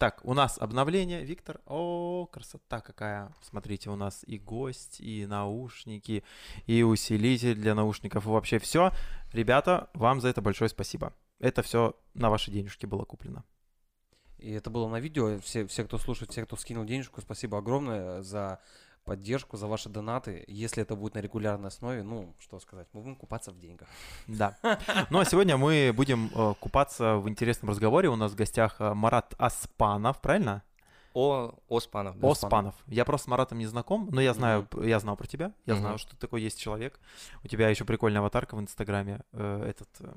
Так, у нас обновление, Виктор. О, красота какая. Смотрите, у нас и гость, и наушники, и усилитель для наушников, и вообще все. Ребята, вам за это большое спасибо. Это все на ваши денежки было куплено. И это было на видео. Все, все, кто слушает, все, кто скинул денежку, спасибо огромное за поддержку, за ваши донаты. Если это будет на регулярной основе, ну, что сказать, мы будем купаться в деньгах. Да. Ну, а сегодня мы будем э, купаться в интересном разговоре. У нас в гостях э, Марат Аспанов, правильно? О, Оспанов. Да. Оспанов. Я просто с Маратом не знаком, но я знаю, mm-hmm. я знал про тебя, я mm-hmm. знаю, что такой есть человек. У тебя еще прикольная аватарка в Инстаграме. Э, этот... Э,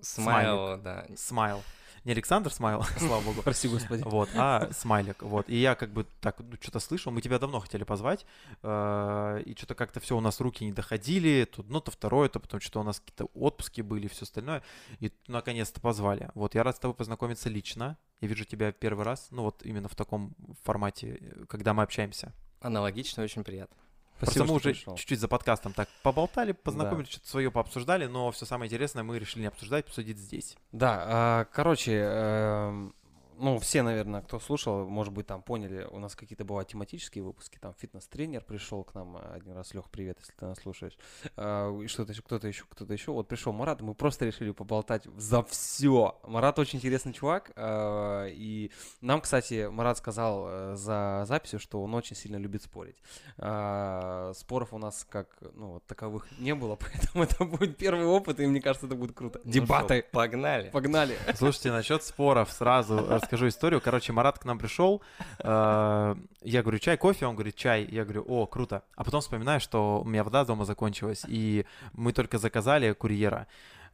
Смайл, да. Смайл не Александр Смайл, слава богу. Прости, господи. Вот, а Смайлик. Вот. И я как бы так ну, что-то слышал, мы тебя давно хотели позвать, э, и что-то как-то все у нас руки не доходили, тут, ну, то второе, то потом что-то у нас какие-то отпуски были, все остальное, и наконец-то позвали. Вот, я рад с тобой познакомиться лично. Я вижу тебя первый раз, ну, вот именно в таком формате, когда мы общаемся. Аналогично, очень приятно. Спасибо, Просто мы уже пришел. чуть-чуть за подкастом так поболтали, познакомились, да. что-то свое пообсуждали, но все самое интересное мы решили не обсуждать, обсудить здесь. Да, а, короче, эм, ну, все, наверное, кто слушал, может быть, там поняли, у нас какие-то бывают тематические выпуски, там фитнес-тренер пришел к нам один раз, Лех, привет, если ты нас слушаешь, а, и что-то еще, кто-то еще, кто-то еще, вот пришел Марат, мы просто решили поболтать за все. Марат очень интересный чувак, а, и нам, кстати, Марат сказал э, за записью, что он очень сильно любит спорить. А, споров у нас как, ну, таковых не было, поэтому это будет первый опыт, и мне кажется, это будет круто. Ну Дебаты. Что, погнали. Погнали. Слушайте, насчет споров сразу расскажу историю. Короче, Марат к нам пришел, э, я говорю, чай, кофе? Он говорит, чай. Я говорю, о, круто. А потом вспоминаю, что у меня вода дома закончилась, и мы только заказали курьера.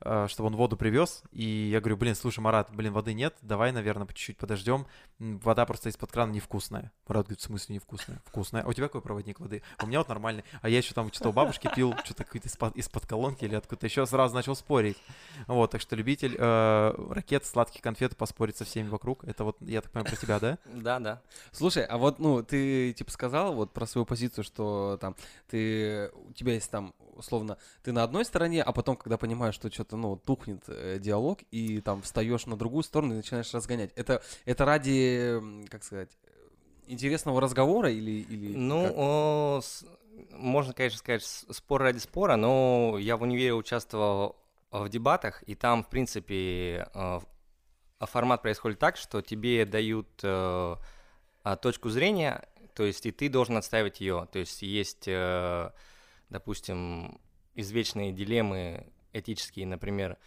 Э, чтобы он воду привез. И я говорю, блин, слушай, Марат, блин, воды нет, давай, наверное, по чуть-чуть подождем. Вода просто из-под крана невкусная. Марат говорит, в смысле невкусная? Вкусная. А у тебя какой проводник воды? У меня вот нормальный. А я еще там что-то у бабушки пил, что-то какой-то из-под, из-под колонки или откуда-то еще сразу начал спорить. Вот, так что любитель э, ракет, сладких конфет поспорить со всеми вокруг. Это вот, я так понимаю, про тебя, да? Да, да. Слушай, а вот, ну, ты типа сказал вот про свою позицию, что там ты, у тебя есть там, условно, ты на одной стороне, а потом, когда понимаешь, что что-то, ну, тухнет э, диалог, и там встаешь на другую сторону и начинаешь разгонять. Это, это ради, как сказать, интересного разговора или... или ну, о, с, можно, конечно, сказать, спор ради спора, но я в универе участвовал в дебатах, и там, в принципе, э, формат происходит так, что тебе дают э, точку зрения, то есть и ты должен отстаивать ее. То есть есть, э, допустим, извечные дилеммы этические, например,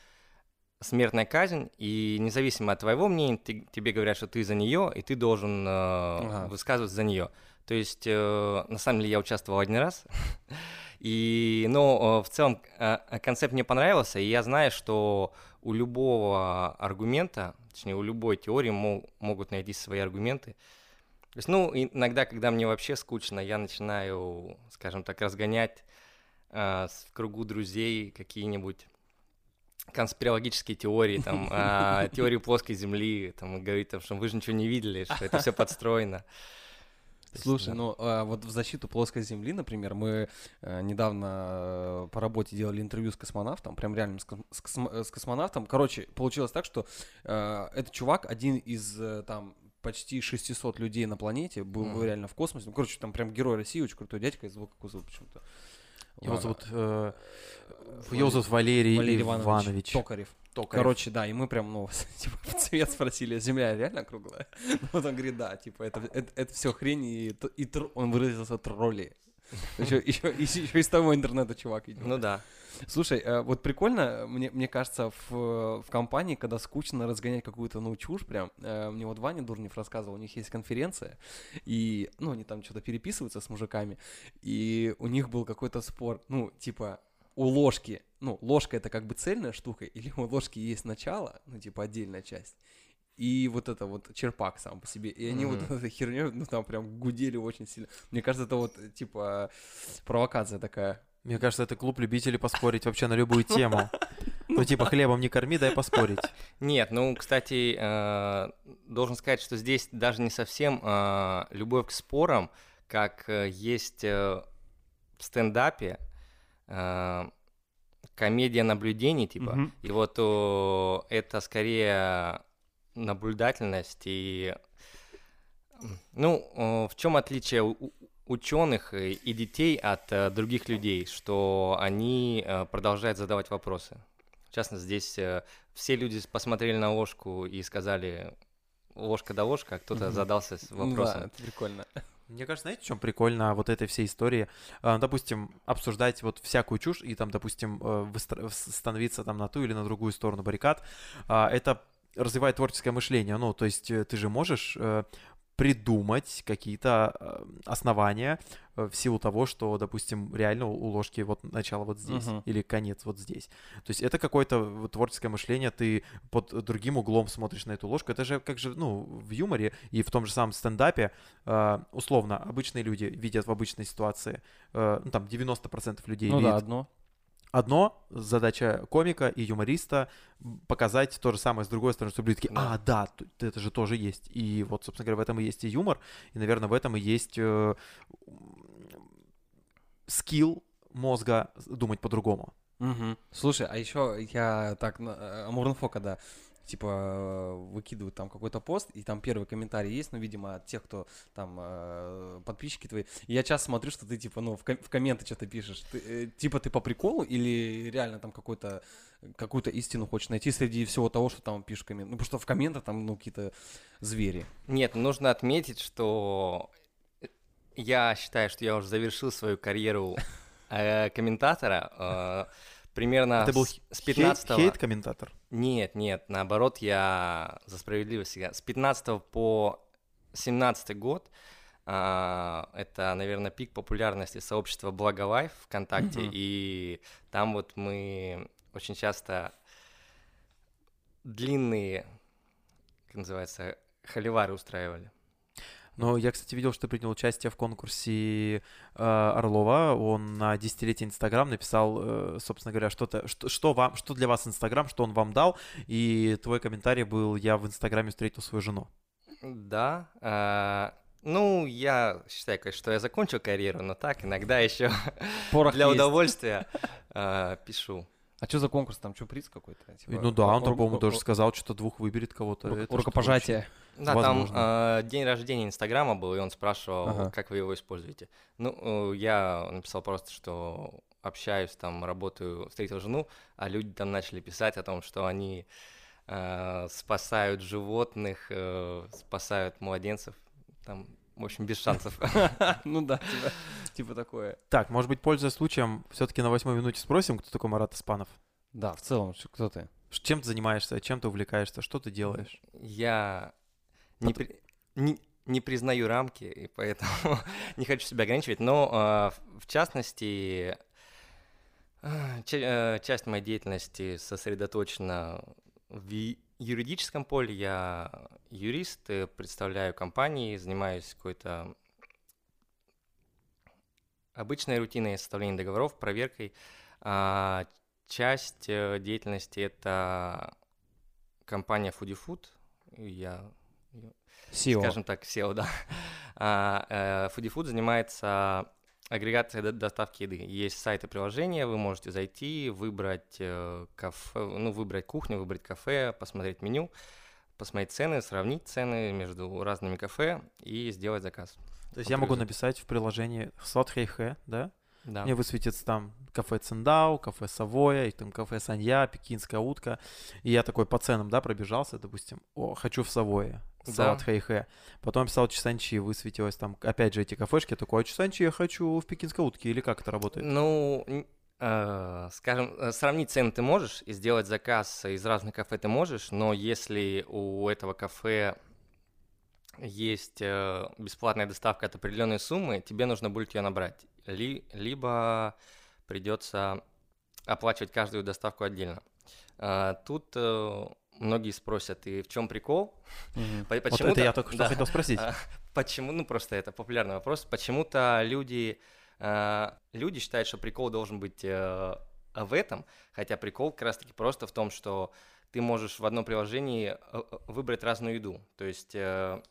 смертная казнь, и независимо от твоего мнения, ты, тебе говорят, что ты за нее, и ты должен э, ага. высказываться за нее. То есть, э, на самом деле, я участвовал один раз, и, но э, в целом э, концепт мне понравился, и я знаю, что у любого аргумента, точнее, у любой теории мог, могут найти свои аргументы. То есть, ну, иногда, когда мне вообще скучно, я начинаю, скажем так, разгонять э, в кругу друзей какие-нибудь конспирологические теории, там, э, теорию плоской земли, там, и говорит, там, что вы же ничего не видели, что это все подстроено. Слушай, ну а вот в защиту плоской Земли, например, мы э, недавно э, по работе делали интервью с космонавтом, прям реально с, кос- с, космо- с космонавтом. Короче, получилось так, что э, этот чувак один из э, там почти 600 людей на планете был mm. реально в космосе. Ну, короче, там прям герой России, очень крутой дядька, из Звукокузова почему-то. Его зовут э, зовут Валерий, Валерий Иванович, Иванович. Токарев. Токарев. Короче, да, и мы прям, ну, типа, в цвет спросили, земля реально круглая? Вот он говорит, да, типа, это, это, это все хрень, и, и тр... он выразился тролли. Еще, еще, еще, еще из того интернета чувак идет. Ну да. Слушай, э, вот прикольно, мне, мне кажется, в, в компании, когда скучно разгонять какую-то, ну, чушь прям, э, мне вот Ваня Дурнев рассказывал, у них есть конференция, и, ну, они там что-то переписываются с мужиками, и у них был какой-то спор, ну, типа, у ложки, ну, ложка это как бы цельная штука, или у ложки есть начало, ну, типа, отдельная часть, и вот это вот черпак сам по себе. И они mm-hmm. вот этой херней, ну, там прям гудели очень сильно. Мне кажется, это вот, типа, провокация такая. Мне кажется, это клуб любителей поспорить вообще на любую тему. Ну, типа, хлебом не корми, дай поспорить. Нет, ну, кстати, э, должен сказать, что здесь даже не совсем э, любовь к спорам, как э, есть в стендапе комедия наблюдений, типа. И вот это скорее наблюдательность и ну, в чем отличие ученых и и детей от э, других людей, что они э, продолжают задавать вопросы. В частности, здесь э, все люди посмотрели на ложку и сказали ложка да ложка, а кто-то Мгм. задался Ну да, вопросом. это прикольно. Мне кажется, знаете, в чем прикольно вот этой всей истории? А, Допустим, обсуждать вот всякую чушь и там, допустим, э, выстро- становиться там на ту или на другую сторону баррикад. А, Это развивает творческое мышление. Ну, то есть э, ты же можешь э, придумать какие-то э, основания э, в силу того, что, допустим, реально у ложки вот начало вот здесь Мгм. или конец вот здесь. То есть это какое-то творческое мышление, ты под другим углом смотришь на эту ложку. Это же как же, ну, в юморе и в том же самом стендапе, э, условно, обычные люди видят в обычной ситуации, ну, там 90% людей Ну да, видят одно. Одно, задача комика и юмориста показать то же самое с другой стороны, чтобы люди такие, а, да, это же тоже есть. И вот, собственно говоря, в этом и есть и юмор, и, наверное, в этом и есть э, скилл мозга думать по-другому. Мгм. Слушай, а еще я так э, Амуринфо, когда типа э, выкидывают там какой-то пост, и там первый комментарий есть, ну, видимо, от тех, кто там э, подписчики твои. И я часто смотрю, что ты типа, ну, в, ком- в комменты что-то пишешь. Ты, э, типа ты по приколу или реально там какой-то какую-то истину хочешь найти среди всего того, что там пишешь коммент. Ну, потому что в комментах там, ну, какие-то звери. Нет, нужно отметить, что я считаю, что я уже завершил свою карьеру э, комментатора. э, примерно Это был с, с Хей- 15 Хейт-комментатор. Нет, нет, наоборот, я за справедливость. С 15 по 17 год а, это, наверное, пик популярности сообщества Благолайф ВКонтакте, Мгм. и там вот мы очень часто длинные, как называется, холивары устраивали. Но я, кстати, видел, что ты принял участие в конкурсе э, Орлова. Он на десятилетие Инстаграм написал, э, собственно говоря, что-то, что, что вам, что для вас Инстаграм, что он вам дал. И твой комментарий был: я в Инстаграме встретил свою жену. Да. а, ну, я считаю, конечно, что я закончил карьеру, но так иногда еще Порох для есть. удовольствия а, пишу. А что за конкурс? Там что, приз какой-то? Типа, ну да, он, ру- тоже сказал, что двух выберет кого-то. Это Рукопожатие. Да, Возможно. там а, день рождения Инстаграма был, и он спрашивал, Ага. как вы его используете. Ну, э, я написал просто, что общаюсь, там, работаю, встретил жену, а люди там начали писать о том, что они э, спасают животных, э, спасают младенцев. Там, в общем, без шансов. Ну да, типа- типа такое. Так, может быть, пользуясь случаем, все-таки на восьмой минуте спросим, кто такой Марат Испанов. Да, в целом, кто ты? Чем ты занимаешься, чем ты увлекаешься, что ты делаешь? Я не, при- не- не признаю рамки, и поэтому не хочу себя ограничивать, но а, в- частности, а, э, часть моей деятельности сосредоточена в юридическом поле. Я юрист, представляю компании, занимаюсь какой-то обычной рутиной составления договоров, проверкой. А часть э, деятельности это компания Foodie Food. Я SEO. скажем так, SEO, да. А, э, Foodie Food занимается агрегацией до- доставки еды. Есть сайт и приложение, вы можете зайти, выбрать э, кафе, ну, выбрать кухню, выбрать кафе, посмотреть меню, посмотреть цены, сравнить цены между разными кафе и сделать заказ. То есть Вот я могу написать в приложении Сотхейхэ, да? Да. Мне высветится там кафе Циндао, кафе Савоя, и там кафе Санья, пекинская утка. И я такой по ценам, да, пробежался, допустим, о, хочу в Савое, Да. салат хэйхэ. Потом писал Чисанчи, высветилось там, опять же, эти кафешки. Я такой, а Чисанчи я хочу в пекинской утке, или как это работает? Ну, э, скажем, э, сравнить цены ты можешь и сделать заказ из разных кафе ты можешь, но если у этого кафе есть э, бесплатная доставка от определенной суммы, тебе нужно будет ее набрать. Ли- либо придется оплачивать каждую доставку отдельно. А, Тут э, многие спросят, и в чем прикол? Мгм. По- Вот Почему-то, это я только что да. хотел спросить. А, Почему? Ну, просто это популярный вопрос. Почему-то люди, э, люди считают, что прикол должен быть э, в этом, хотя прикол как раз-таки просто в том, что ты можешь в одном приложении э, э, выбрать разную еду. То есть э,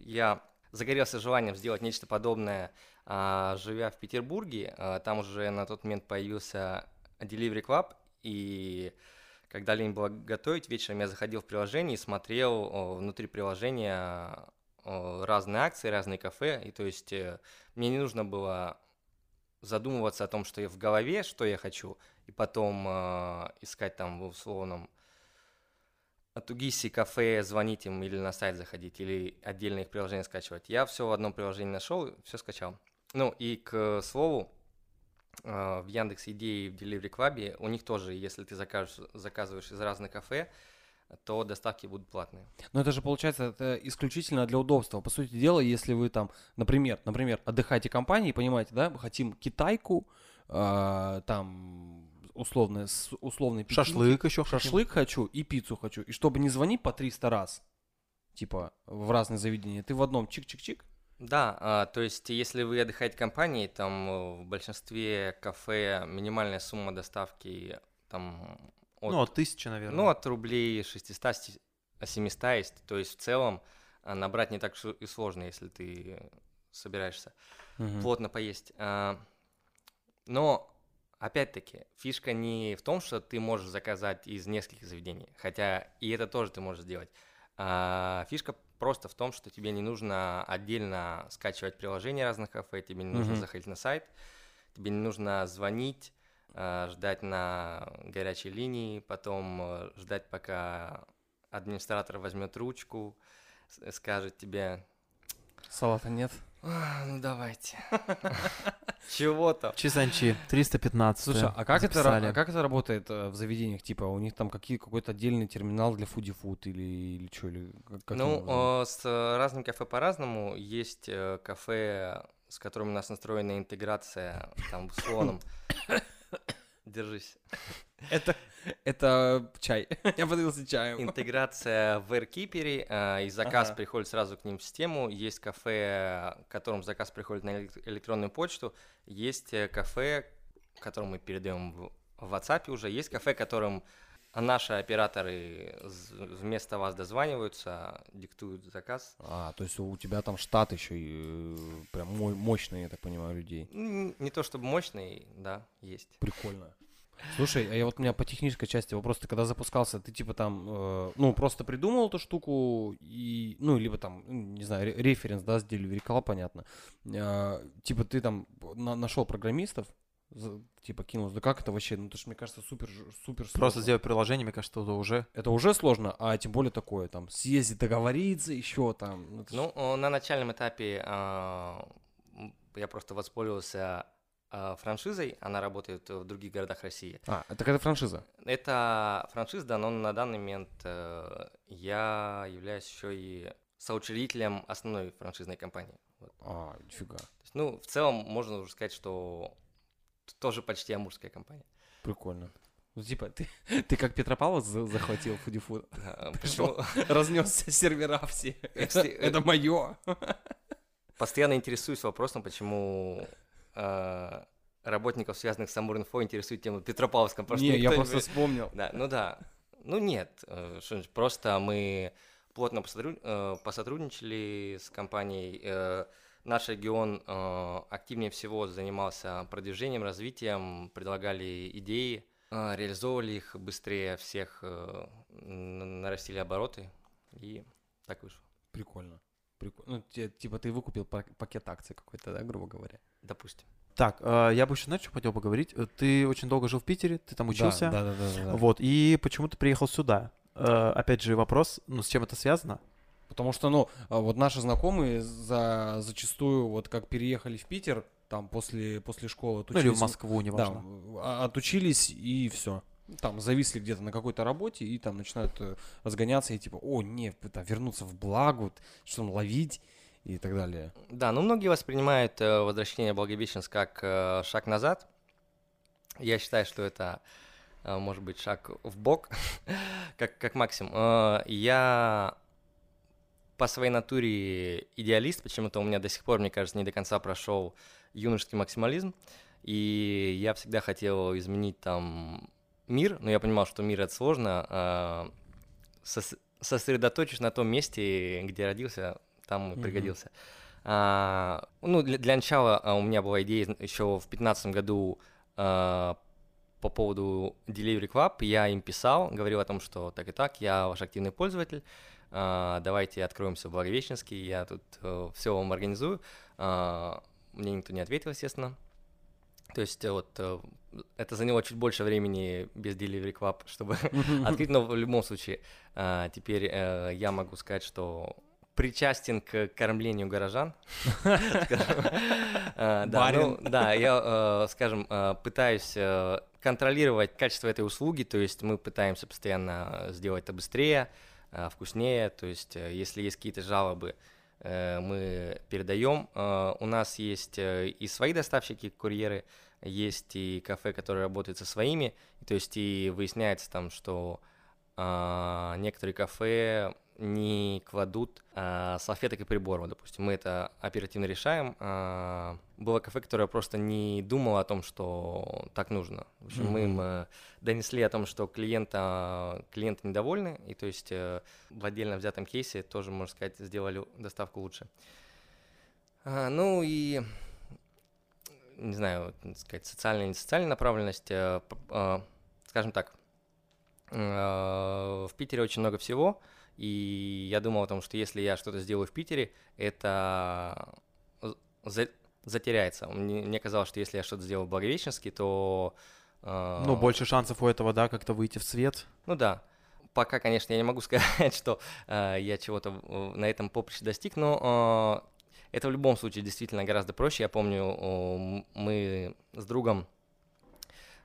я загорелся желанием сделать нечто подобное, а, живя в Петербурге. А, Там уже на тот момент появился Delivery Club, и когда лень было готовить, вечером я заходил в приложение и смотрел внутри приложения разные акции, разные кафе. И то есть э, мне не нужно было задумываться о том, что я в голове, что я хочу, и потом э, искать там в условном от Угиси кафе звонить им или на сайт заходить, или отдельно их приложение скачивать. Я все в одном приложении нашел, все скачал. Ну и к слову, в Яндекс Идеи в Delivery Club у них тоже, если ты закажешь, заказываешь из разных кафе, то доставки будут платные. Но это же получается это исключительно для удобства. По сути дела, если вы там, например, например, отдыхаете компании, понимаете, да, мы хотим китайку, э, там условно, с условной пекинки. Шашлык еще Шашлык хочу и пиццу хочу. И чтобы не звонить по 300 раз, типа, в разные заведения, ты в одном чик-чик-чик, Да, а, то есть если вы отдыхаете компанией, там э, в большинстве кафе минимальная сумма доставки там от, Ну, от тысячи, наверное. ну, от рублей 600 с- 700 есть. То есть в целом а, набрать не так и сложно, если ты собираешься Мгм. плотно поесть. А, Но, опять-таки, фишка не в том, что ты можешь заказать из нескольких заведений, хотя и это тоже ты можешь сделать. Фишка просто в том, что тебе не нужно отдельно скачивать приложения разных кафе, тебе не нужно Мгм. заходить на сайт, тебе не нужно звонить, а, ждать на горячей линии, потом э, ждать, пока администратор возьмет ручку, скажет тебе, Салата нет. «А, ну давайте. Чего там? Чизанчи, 315. Слушай, а как, это, а как это работает э, в заведениях? Типа, у них там какие, какой-то отдельный терминал для фуди-фуд или, или что? Или как- Ну, образом? э, с э, разными кафе по-разному. Есть э, кафе, с которыми у нас настроена интеграция, там, в условном. Держись. Это, это чай. Я подавился чаем. Интеграция в AirKeeper, э, и заказ Ага. приходит сразу к ним в систему. Есть кафе, которым заказ приходит на элек- электронную почту. Есть э, кафе, которым мы передаем в, WhatsApp уже. Есть кафе, которым наши операторы вместо вас дозваниваются, диктуют заказ. А, то есть у тебя там штат еще и э, прям мо- мощный, я так понимаю, людей. Не то чтобы мощный, да, есть. Прикольно. Слушай, а я вот у меня по технической части вопрос, ты когда запускался, ты типа там, э, ну, просто придумал эту штуку и, ну, либо там, не знаю, ре- референс, да, с Delivery Club, понятно. Э, типа ты там на- нашел программистов, за- типа кинулся, да как это вообще, ну, это ж, мне кажется, супер, супер Просто сложно. сделать приложение, мне кажется, это уже... Это уже сложно, а тем более такое, там, съездить, договориться, еще там. ну, Ну, на начальном этапе м, я просто воспользовался франшизой, она работает в других городах России. А, это какая франшиза? Это франшиза, но на данный момент э, я являюсь еще и соучредителем основной франшизной компании. Вот. А, нифига. То есть, ну, в целом можно уже сказать, что тоже почти амурская компания. Прикольно. Ну, типа, ты, ты как Петропавловск за- захватил фудифуд, Пришел. почему- разнесся сервера все. Это, это мое. Постоянно интересуюсь вопросом, почему э, работников, связанных с Амуринфо, интересует тема потому что Не, я просто вспомнил. Да, ну да. Ну нет, э, просто мы плотно э, посотрудничали с компанией. э, Наш регион э, активнее всего занимался продвижением, развитием, предлагали идеи, э, реализовывали их быстрее всех, э, нарастили обороты, и так вышло. Прикольно. Прикольно. Ну, типа ты выкупил пак- пакет акций какой-то, да, грубо говоря? Допустим. Так, э, я бы еще, знаешь, что хотел поговорить? Э, Ты очень долго жил в Питере, ты там учился. Да, да, да. да, да. Вот, и почему ты приехал сюда? Э, Опять же, вопрос, ну, с чем это связано? Потому что, ну, а, вот наши знакомые за, зачастую, вот как переехали в Питер, там после, после школы Ну, или в отучились- Москву, Да, неважно. а- отучились и все. Там зависли где-то на какой-то работе и там начинают разгоняться и типа, о, не, там, вернуться в благо, что там ловить и так далее. Да, ну многие воспринимают э, возвращение Благовещенск как э, шаг назад. Я считаю, что это э, может быть шаг в бок, как, как максимум. Э, я по своей натуре идеалист, почему-то у меня до сих пор, мне кажется, не до конца прошел юношеский максимализм. И я всегда хотел изменить там мир, но я понимал, что мир это сложно. э, сос- сосредоточусь на том месте, где родился, там Мгм. пригодился. А, ну, для, для начала а, у меня была идея еще в 2015 году а, по поводу Delivery Club, я им писал, говорил о том, что так и так, я ваш активный пользователь, а, давайте откроемся в Благовещенске, я тут э, все вам организую. А, мне никто не ответил, естественно. То есть э, вот э, это заняло чуть больше времени без Delivery Club, чтобы открыть, но в любом случае а, теперь я могу сказать, что причастен к кормлению горожан. Да, ну, да, я, скажем, пытаюсь контролировать качество этой услуги, то есть мы пытаемся постоянно сделать это быстрее, вкуснее, то есть если есть какие-то жалобы, Э, мы передаем. Э, у нас есть э, и свои доставщики, курьеры, есть и кафе, которые работают со своими, то есть и выясняется там, что некоторые кафе не кладут а, салфеток и приборов, допустим. Мы это оперативно решаем. А, было кафе, которое просто не думало о том, что так нужно. В общем, mm-hmm. мы им а, донесли о том, что клиента, клиенты недовольны, и то есть а, в отдельно взятом кейсе тоже, можно сказать, сделали доставку лучше. А, ну и не знаю, сказать, социальная и не социальная направленность, а, а, скажем так, а, в Питере очень много всего, и я думал о том, что если я что-то сделаю в Питере, это за затеряется. Мне, мне казалось, что если я что-то сделаю в Благовещенске, то... Э, ну, больше шансов у этого, да, как-то выйти в свет. Ну да. Пока, конечно, я не могу сказать, что э, я чего-то на этом поприще достиг, но э, это в любом случае действительно гораздо проще. Я помню, э, мы с другом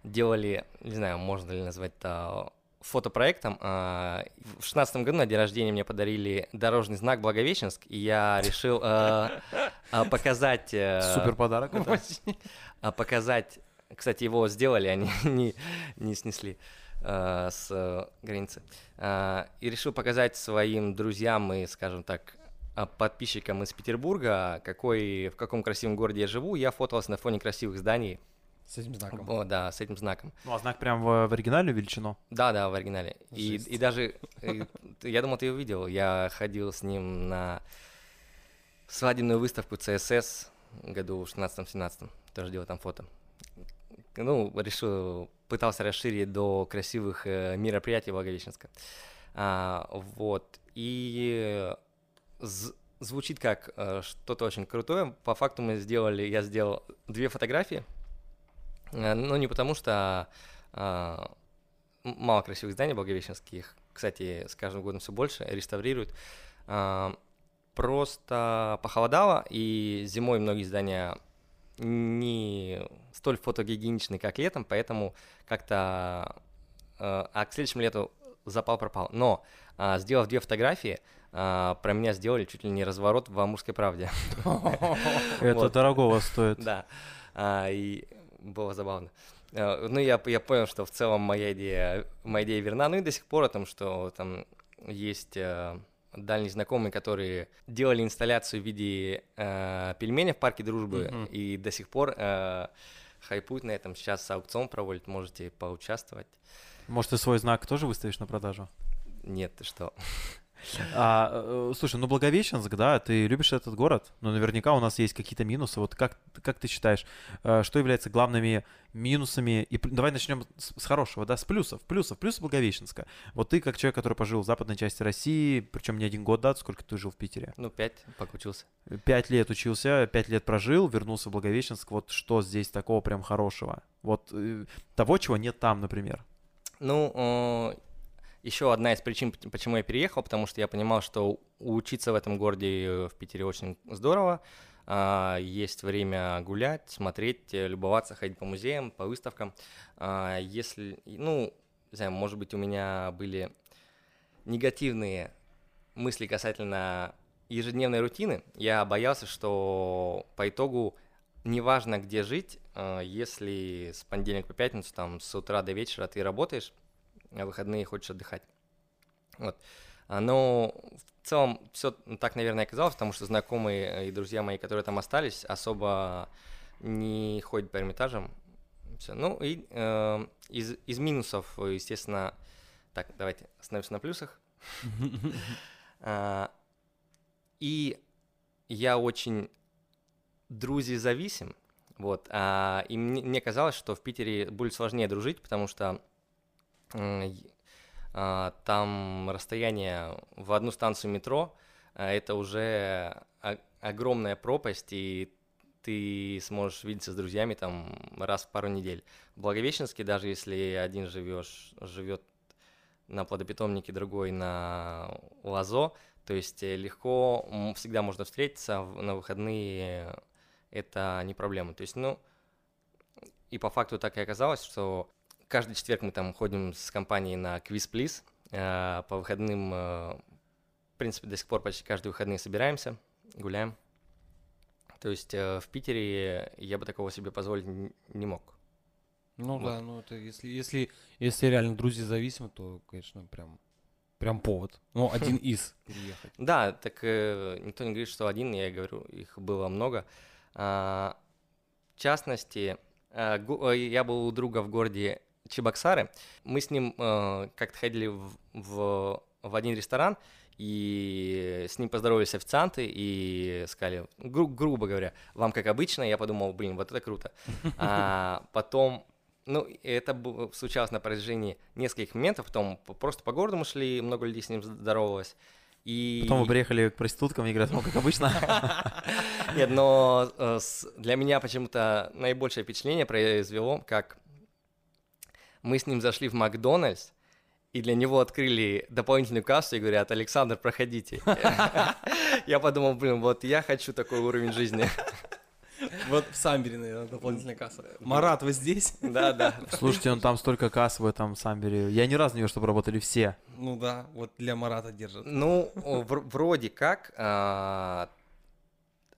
делали, не знаю, можно ли назвать это фотопроектом. А, в шестнадцатом году на день рождения мне подарили дорожный знак Благовещенск, и я решил а, а, показать... Э, Супер подарок. Показать... Кстати, его сделали, они не, не снесли с э, границы. И решил показать своим друзьям и, скажем так, подписчикам из Петербурга, какой, в каком красивом городе я живу. Я фотался на фоне красивых зданий, с этим знаком. О, да, с этим знаком. Ну, а знак прям в, в оригинале величину? Да, да, в оригинале. И, и даже, и, я думал, ты его видел. Я ходил с ним на свадебную выставку ЦСС году в 16-17. Тоже делал там фото. Ну, решил, пытался расширить до красивых э, мероприятий Благовещенска. А, вот. И звучит как э, что-то очень крутое. По факту мы сделали, я сделал две фотографии Э, ну, не потому что а, мало красивых зданий благовещенских, кстати, с каждым годом все больше, реставрируют. А, просто похолодало, и зимой многие здания не столь фотогигиеничны, как летом, поэтому как-то... А, а к следующему лету запал пропал. Но, а, сделав две фотографии, а, про меня сделали чуть ли не разворот в «Амурской правде». Это дорогого стоит. Да. И было забавно. Э, ну, я, я понял, что в целом моя идея, моя идея верна. Ну и до сих пор о том, что там есть э, дальние знакомые, которые делали инсталляцию в виде э, пельменя в парке дружбы, mm-hmm. и до сих пор э, хайпуют на этом. Сейчас аукцион проводят, можете поучаствовать. Может, ты свой знак тоже выставишь на продажу? Нет, ты что? А, э, слушай, ну Благовещенск, да, ты любишь этот город, но наверняка у нас есть какие-то минусы. Вот как, как ты считаешь, э, что является главными минусами? И давай начнем с, с хорошего, да, с плюсов. Плюсов, плюсы Благовещенска. Вот ты как человек, который пожил в западной части России, причем не один год, да, сколько ты жил в Питере? Ну, пять, пока учился. Пять лет учился, пять лет прожил, вернулся в Благовещенск. Вот что здесь такого прям хорошего? Вот э, того, чего нет там, например. Ну, еще одна из причин, почему я переехал, потому что я понимал, что учиться в этом городе э, в Питере очень здорово. А, есть время гулять, смотреть, э, любоваться, ходить по музеям, по выставкам. А, если, ну, не знаю, может быть, у меня были негативные мысли касательно ежедневной рутины, я боялся, что по итогу неважно, где жить, э, если с понедельника по пятницу, там, с утра до вечера ты работаешь, выходные хочешь отдыхать. Вот. А, но в целом все так, наверное, оказалось, потому что знакомые и друзья мои, которые там остались, особо не ходят по Эрмитажам. Все. Ну и э, из, из минусов, естественно, так, давайте остановимся на плюсах. А, и я очень друзей зависим, Вот. А, и мне, казалось, что в Питере будет сложнее дружить, потому что а, там расстояние в одну станцию метро а, это уже огромная пропасть, и ты сможешь видеться с друзьями там раз в пару недель. В Благовещенске, даже если один живешь, живет на плодопитомнике, другой на лазо, то есть э, легко всегда можно встретиться на выходные, это не проблема. То есть, ну, и по факту так и оказалось, что каждый четверг мы там ходим с компанией на квиз плиз по выходным, э, в принципе, до сих пор почти каждые выходные собираемся, гуляем. То есть э, в Питере я бы такого себе позволить не мог. Ну Вот. да, ну это если, если, если реально друзья зависимы, то, конечно, прям, прям повод. Ну, один из переехать. Да, так э, никто не говорит, что один, я говорю, их было много. А, в частности, э, э, я был у друга в городе Чебоксары. Мы с ним э, как-то ходили в, в, в один ресторан, и с ним поздоровались официанты и сказали, гру- грубо говоря, вам как обычно. Я подумал, блин, вот это круто. А потом ну, это случалось на протяжении нескольких моментов, потом просто по городу мы шли, много людей с ним здоровалось. И... Потом вы приехали к проституткам и говорят, ну, как обычно. Нет, но э, для меня почему-то наибольшее впечатление произвело, как мы с ним зашли в Макдональдс, и для него открыли дополнительную кассу и говорят, Александр, проходите. Я подумал, блин, вот я хочу такой уровень жизни. Вот в Самбере, наверное, дополнительная касса. Марат, вы здесь? Да, да. Слушайте, ну там столько касс в этом Самбере. Я ни разу не видел, чтобы работали все. Ну да, вот для Марата держат. Ну, вроде как, а,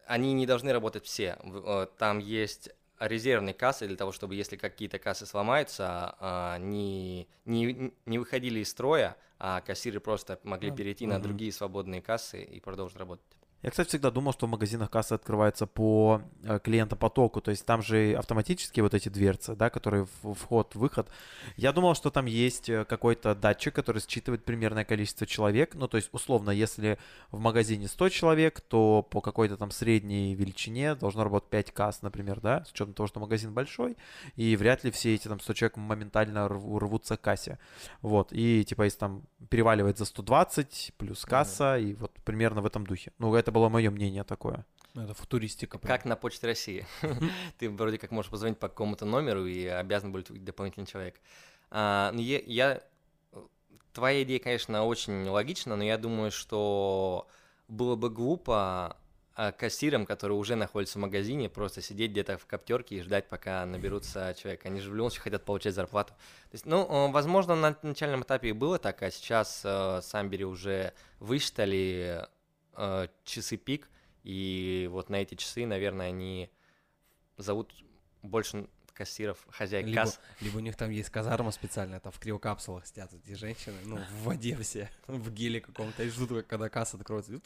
они не должны работать все. Э, Там есть резервные кассы для того, чтобы если какие-то кассы сломаются, а, не, не, не выходили из строя, а кассиры просто могли перейти на другие свободные кассы и продолжить работать. Я, кстати, всегда думал, что в магазинах кассы открываются по э, клиентопотоку, то есть там же автоматические вот эти дверцы, да, которые вход-выход. Я думал, что там есть э, какой-то датчик, который считывает примерное количество человек. Ну, то есть, условно, если в магазине 100 человек, то по какой-то там средней величине должно работать 5 касс, например, да, с учетом того, что магазин большой, и вряд ли все эти там 100 человек моментально рв- рвутся к кассе. Вот, и типа если там переваливает за 120 плюс касса, и вот примерно в этом духе. Ну, это было мое мнение такое. Ну, Это футуристика. прям. Как на Почте России. Ты вроде как можешь позвонить по какому-то номеру и обязан будет дополнительный человек. А, ну, я, я- Твоя идея, конечно, очень логична, но я думаю, что было бы глупо а, кассирам, которые уже находятся в магазине, просто сидеть где-то в коптерке и ждать, пока наберутся человек. Они же в любом случае хотят получать зарплату. То есть, ну, э, возможно, на начальном этапе и было так, а сейчас э, Самбери уже высчитали э, часы пик, и вот на эти часы, наверное, они зовут больше кассиров, хозяек Либо, касс. либо у них там есть казарма специальная, там в криокапсулах сидят эти женщины, ну, в воде все, в геле каком-то, и ждут, когда касса откроется.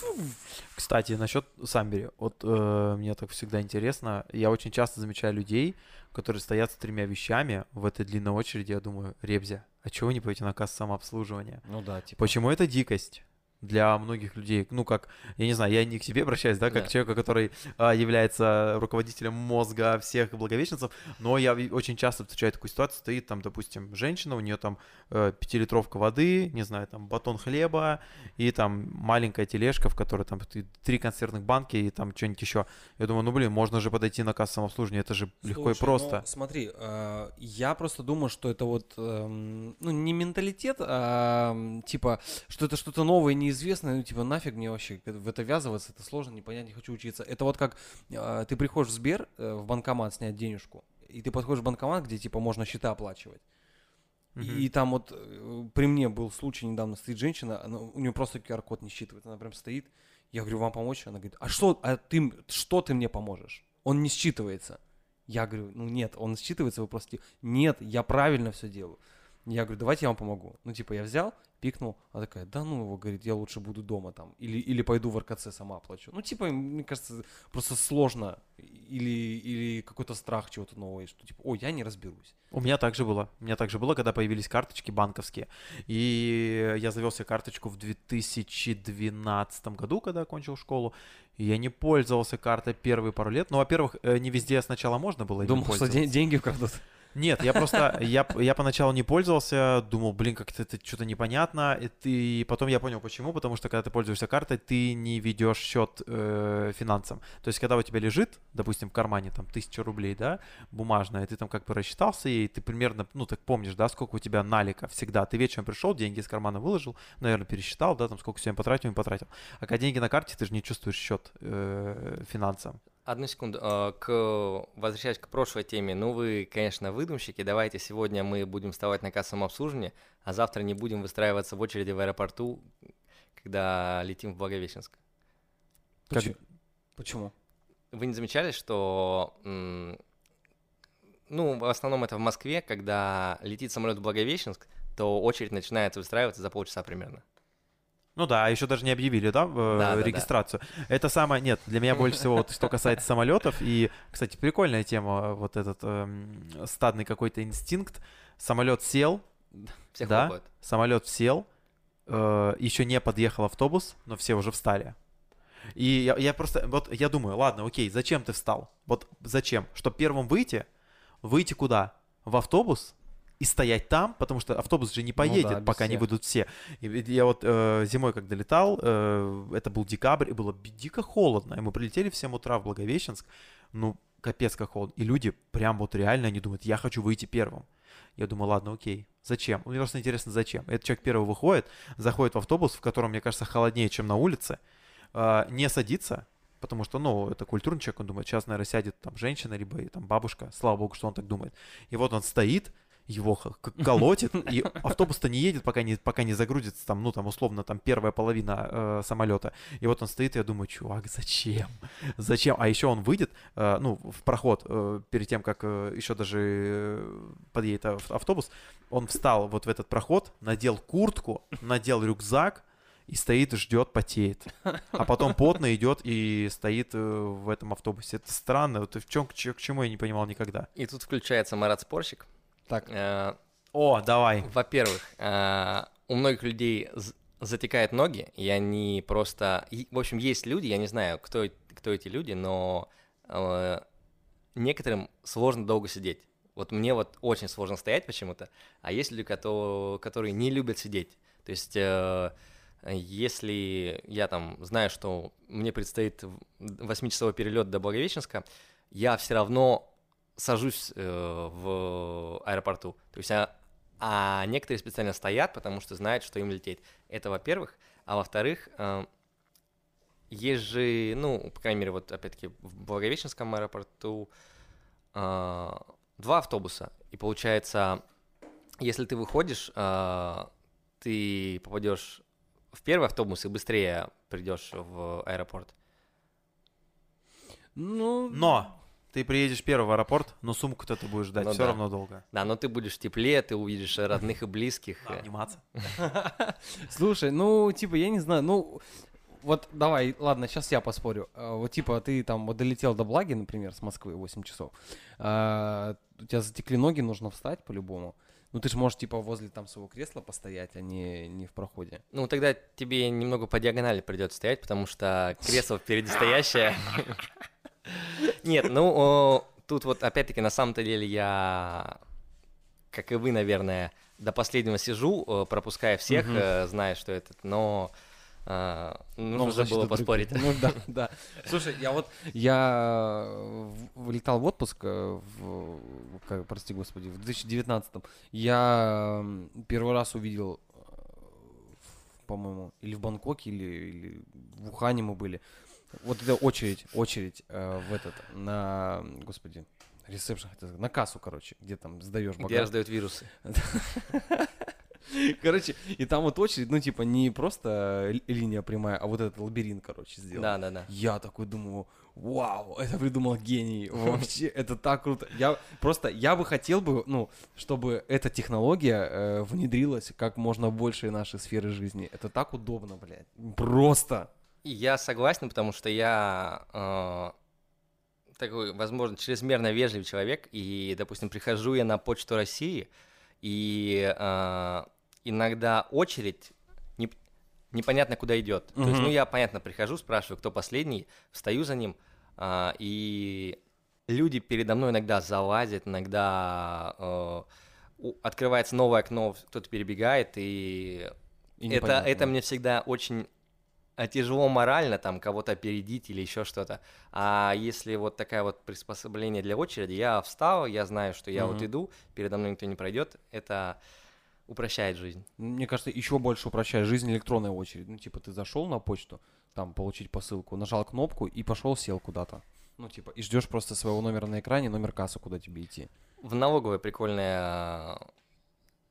Кстати, насчет Самбери. Вот э, мне так всегда интересно. Я очень часто замечаю людей, которые стоят с тремя вещами в этой длинной очереди. Я думаю, Ребзя, а чего вы не пойти на кассу самообслуживания? Ну да, типа. Почему это дикость? Для многих людей, ну как, я не знаю, я не к себе обращаюсь, да, как Да. человека, который а, является руководителем мозга всех благовещенцев, но я очень часто встречаю такую ситуацию, стоит там, допустим, женщина, у нее там э, пятилитровка воды, не знаю, там батон хлеба и там маленькая тележка, в которой там три консервных банки и там что-нибудь еще. Я думаю, ну блин, можно же подойти на кассу самообслуживания, это же легко и Слушай, просто. ну, смотри, э, я просто думаю, что это вот, эм, ну, не менталитет, а типа, что это что-то новое, неизвестное, ну, типа, нафиг мне вообще в это ввязываться, это сложно, непонятно, не хочу учиться. Это вот как э, ты приходишь в Сбер, э, в банкомат снять денежку, и ты подходишь в банкомат, где, типа, можно счета оплачивать. Мгм. И там вот э, при мне был случай недавно, стоит женщина, она, у нее просто QR-код не считывает, она прям стоит. Я говорю, вам помочь? Она говорит, а что, а ты, что ты мне поможешь? Он не считывается. Я говорю, ну нет, он считывается, вы просто... Нет, я правильно все делаю. Я говорю, давайте я вам помогу. Ну, типа, я взял, пикнул, а такая, да ну его, говорит, я лучше буду дома там, или, или пойду в РКЦ сама оплачу. Ну, типа, мне кажется, просто сложно, или, или какой-то страх чего-то нового, что типа, ой, я не разберусь. У меня также было. У меня также было, когда появились карточки банковские. И я завел себе карточку в 2012 году, когда окончил школу. И я не пользовался картой первые пару лет. Ну, во-первых, э, не везде сначала можно было. Думал, что деньги вкрадут. Нет, я просто, я, я поначалу не пользовался, думал, блин, как-то это что-то непонятно, и потом я понял, почему, потому что когда ты пользуешься картой, ты не ведешь счет э, финансам. То есть, когда у тебя лежит, допустим, в кармане там тысяча рублей, да, бумажная, ты там как бы рассчитался ей, ты примерно, ну, так помнишь, да, сколько у тебя налика всегда. Ты вечером пришел, деньги из кармана выложил, наверное, пересчитал, да, там сколько сегодня потратил, не потратил. А когда деньги на карте, ты же не чувствуешь счет э, финансам. Одну секунду. э, К... Возвращаясь к прошлой теме. Ну, вы, конечно, выдумщики. Давайте сегодня мы будем вставать на кассовом обслуживании, а завтра не будем выстраиваться в очереди в аэропорту, когда летим в Благовещенск. Как- Почему? Вы не замечали, что... Ну, в основном это в Москве, когда летит самолет в Благовещенск, то очередь начинается выстраиваться за полчаса примерно. Ну да, еще даже не объявили, да, э, Да, да, да. регистрацию. Это самое, нет, для меня больше всего, вот, что касается самолетов. И, кстати, прикольная тема, вот этот эм, стадный какой-то инстинкт. Самолет сел, Всех Да? хлопают. самолет сел, еще не подъехал автобус, но все уже встали. И я, я просто, вот я думаю, ладно, окей, зачем ты встал? Вот зачем? Чтобы первым выйти, выйти куда? В автобус и стоять там, потому что автобус же не поедет, Ну без пока не всех. выйдут все. И я вот э, зимой, когда летал, э, это был декабрь, и было дико холодно, и мы прилетели в 7 утра в Благовещенск, ну, капец как холодно. И люди прям вот реально, они думают, я хочу выйти первым. Я думаю, ладно, окей, зачем? Мне просто интересно, зачем. Этот человек первый выходит, заходит в автобус, в котором, мне кажется, холоднее, чем на улице, а, не садится, потому что, ну, это культурный человек, он думает, сейчас, наверное, сядет там женщина, либо там бабушка, слава богу, что он так думает. И вот он стоит, его колотит, и автобус-то не едет, пока не, пока не загрузится там, ну, там, условно, там, первая половина э, самолета. И вот он стоит, и я думаю, чувак, зачем? Зачем? А еще он выйдет, э, ну, в проход, э, перед тем, как еще даже э, подъедет ав- автобус, он встал вот в этот проход, надел куртку, надел рюкзак, и стоит, ждет, потеет. А потом потно идет и стоит э, в этом автобусе. Это странно. Вот в чем, к чему я не понимал никогда. И тут включается Марат Спорщик. Так, Э, О, давай. Во-первых, э, у многих людей затекают ноги, и они просто... В общем, есть люди, я не знаю, кто, кто эти люди, но э, некоторым сложно долго сидеть. Вот мне вот очень сложно стоять почему-то, а есть люди, кото- которые не любят сидеть. То есть, э, если я там знаю, что мне предстоит 8-часовой перелет до Благовещенска, я все равно сажусь э, в аэропорту. То есть, а, а некоторые специально стоят, потому что знают, что им лететь. Это во-первых. А во-вторых, э, есть же, ну, по крайней мере, вот опять-таки в Благовещенском аэропорту э, два автобуса. И получается, если ты выходишь, э, ты попадешь в первый автобус и быстрее придешь в аэропорт. ну... Но ты приедешь первый в аэропорт, но сумку-то ты будешь ждать Ну все да. равно долго. Да, но ты будешь в тепле, ты увидишь родных и близких. Да, обниматься. Слушай, ну, типа, я не знаю, ну, вот давай, ладно, сейчас я поспорю. А, Вот, типа, ты там вот долетел до Благи, например, с Москвы 8 часов. А, у тебя затекли ноги, нужно встать по-любому. Ну, ты же можешь, типа, возле там своего кресла постоять, а не, не в проходе. Ну, тогда тебе немного по диагонали придется стоять, потому что кресло впереди стоящее. Нет, ну, тут вот опять-таки на самом-то деле я, как и вы, наверное, до последнего сижу, э, пропуская всех, э, зная, что это, но э, нужно Ну, было поспорить. Ну да, да. Слушай, я вот, я в- вылетал в отпуск, э, в, как, прости господи, в 2019 Я первый раз увидел, э, по-моему, или в Бангкоке, или, или в Ухане мы были. Вот это очередь, очередь э, в этот, на, господи, ресепшн, на кассу, короче, где там сдаешь Где багаж. раздают вирусы. Короче, и там вот очередь, ну, типа, не просто ли- линия прямая, а вот этот лабиринт, короче, сделан. Да, да, да. Я такой думаю, вау, это придумал гений, вообще, это так круто. Я просто, я бы хотел бы, ну, чтобы эта технология э, внедрилась как можно больше в наши сферы жизни. Это так удобно, блядь, просто. Я согласен, потому что я э, такой, возможно, чрезмерно вежливый человек, и, допустим, прихожу я на почту России, и э, иногда очередь не- непонятно куда идет. То есть, ну, я, понятно, прихожу, спрашиваю, кто последний, встаю за ним, а, и люди передо мной иногда залазят, иногда э, открывается новое окно, кто-то перебегает, и И это, это мне всегда очень тяжело морально, там, кого-то опередить или еще что-то. А если вот такая вот приспособление для очереди, я встал, я знаю, что я вот Мгм. иду, передо мной никто не пройдет, это упрощает жизнь. Мне кажется, еще больше упрощает жизнь электронная очередь. Ну, типа, ты зашел на почту, там, получить посылку, нажал кнопку и пошел, сел куда-то. Ну, типа, и ждешь просто своего номера на экране, номер кассы, куда тебе идти. В налоговой прикольная а,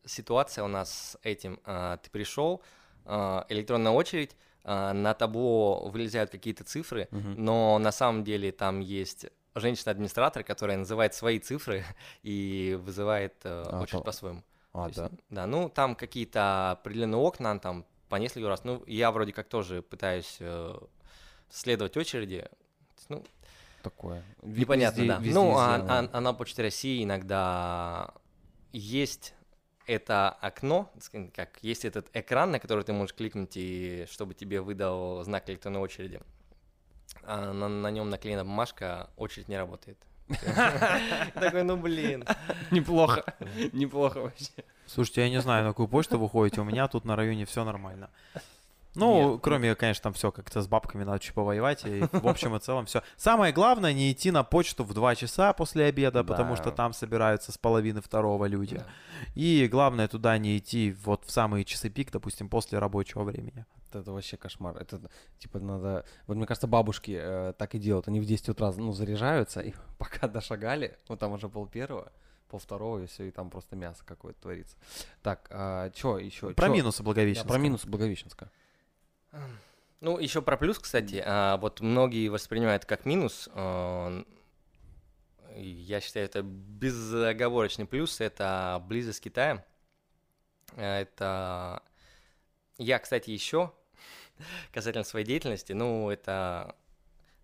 ситуация у нас с этим. А, Ты пришел, а, электронная очередь, а, на табло вылезают какие-то цифры, Мгм. но на самом деле там есть женщина-администратор, которая называет свои цифры и вызывает э, А, очередь то- по-своему. А, То есть, да. Да, ну там какие-то определенные окна, там по несколько раз. Ну, я вроде как тоже пытаюсь э, следовать очереди. Ну, Такое. Непонятно, везде- да. везде ну, а, а- а на Почте России иногда есть это окно, как есть этот экран, на который ты можешь кликнуть, и чтобы тебе выдал знак электронной очереди. А на, на нем наклеена бумажка, очередь не работает. Такой, ну блин. Неплохо. Неплохо вообще. Слушайте, я не знаю, на какую почту вы ходите, у меня тут на районе все нормально. Ну, Нет. кроме, конечно, там все как-то с бабками надо чуть повоевать, и в общем и целом все. Самое главное, не идти на почту в 2 часа после обеда, потому что Да. там собираются с половины второго люди. Да. И главное, туда не идти вот в самые часы пик, допустим, после рабочего времени. Это вообще кошмар. Это, типа, надо... Вот мне кажется, бабушки э, так и делают. Они в 10 утра, ну, заряжаются, и пока дошагали, вот там уже пол первого, пол второго, и все, и там просто мясо какое-то творится. Так, а, что еще? Про минусы Да, Благовещенска. про минусы Благовещенска. Ну, еще про плюс, кстати. а, вот многие воспринимают как минус. а, я считаю, это безоговорочный плюс. Это близость к Китаю. А, Это... Я, кстати, еще касательно своей деятельности, ну, это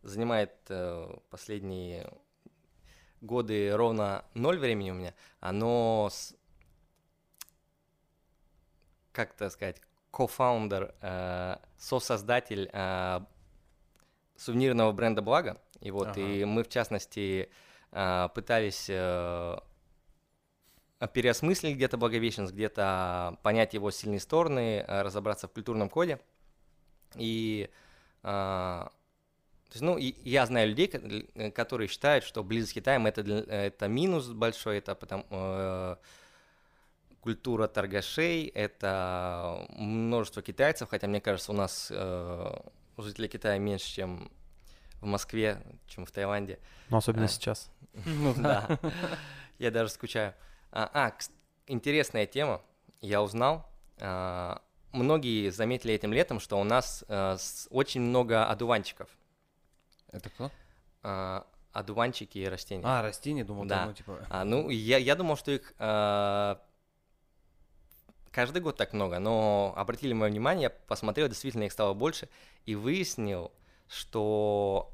занимает э, последние годы ровно ноль времени у меня. Оно, с- как это сказать, кофаундер, э, сосоздатель э, сувенирного бренда Благо. И вот, и мы, в частности, э, пытались э, переосмыслить где-то Благовещенск, где-то понять его сильные стороны, э, разобраться в культурном коде. И, э, то есть, ну, и я знаю людей, ко- которые считают, что близость с Китаем это, это минус большой, это потому, э, культура торгашей, это множество китайцев, хотя мне кажется, у нас э, жителей Китая меньше, чем в Москве, чем в Таиланде. Ну, особенно А. сейчас. Ну Да, я даже скучаю. А, а, интересная тема, я узнал. а, Многие заметили этим летом, что у нас э, с- очень много одуванчиков. Это кто? А, Одуванчики и растения. А, растения, думал, Да. ну, типа... А, ну, я, я думал, что их а, каждый год так много, но обратили мое внимание, я посмотрел, действительно их стало больше, и выяснил, что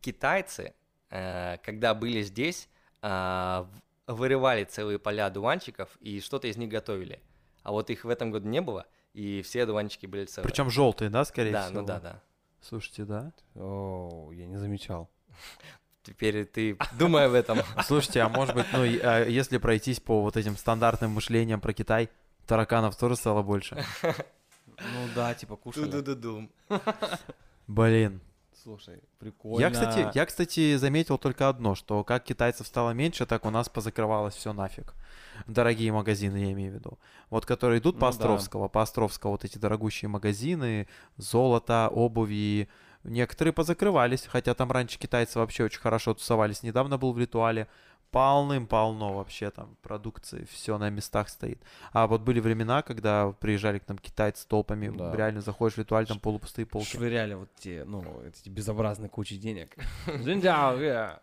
китайцы, э, когда были здесь, а, вырывали целые поля одуванчиков и что-то из них готовили. А вот их в этом году не было, и все одуванчики были целые. Причем желтые, да, скорее да, всего? ну да, да. Слушайте, да. О, я не замечал. Теперь ты думай об этом. Слушайте, а может быть, ну, а, если пройтись по вот этим стандартным мышлениям про Китай, тараканов тоже стало больше? Ну да, типа кушали. Блин. Слушай, прикольно. Я, кстати, я, кстати, заметил только одно, что как китайцев стало меньше, так у нас позакрывалось все нафиг. Дорогие магазины, я имею в виду. Вот которые идут по Ну да. Островского, по Островского вот эти дорогущие магазины, золото, обуви, некоторые позакрывались, хотя там раньше китайцы вообще очень хорошо тусовались. Недавно был в ритуале, полным-полно вообще там продукции, все на местах стоит. А вот были времена, когда приезжали к нам китайцы толпами, Да. реально заходишь в виртуаль, там полупустые полки. Швыряли вот те, ну, эти безобразные кучи денег.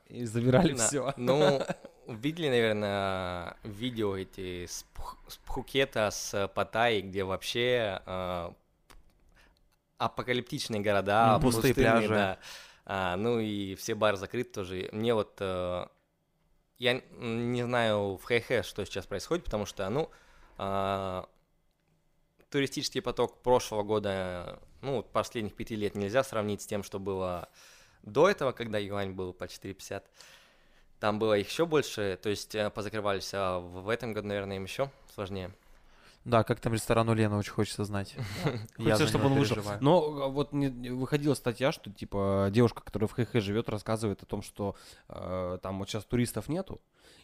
И забирали Да. все. Ну, видели, наверное, видео эти с, Пх- с Пхукета, с Паттайи, где вообще э, апокалиптичные города, М, пустые пустынные, пляжи. да. А, ну и все бары закрыты тоже. Мне вот... э, я не знаю в Хэхэ, что сейчас происходит, потому что, ну, а, туристический поток прошлого года, ну, последних пяти лет нельзя сравнить с тем, что было до этого, когда юань был по 4,50. Там было их еще больше, то есть э, позакрывались, а в этом году, наверное, им еще сложнее. Да, как там ресторан у Лены, очень хочется знать. Я Хочется, чтобы он вышел. переживаю. Но а, вот выходила статья, что типа девушка, которая в ХХ живет, рассказывает о том, что э, там вот сейчас туристов нету,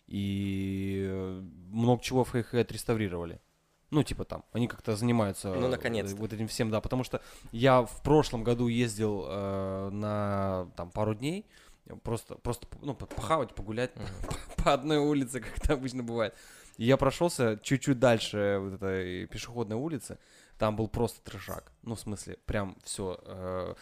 и э, много чего в ХХ отреставрировали. Ну, типа там, они как-то занимаются Ну, э, наконец-то. вот этим всем, да, потому что я в прошлом году ездил э, на там пару дней, просто, просто ну, по- похавать, погулять по одной улице, как это обычно бывает. И я прошелся чуть-чуть дальше вот этой пешеходной улицы, там был просто трешак. Ну, в смысле, прям все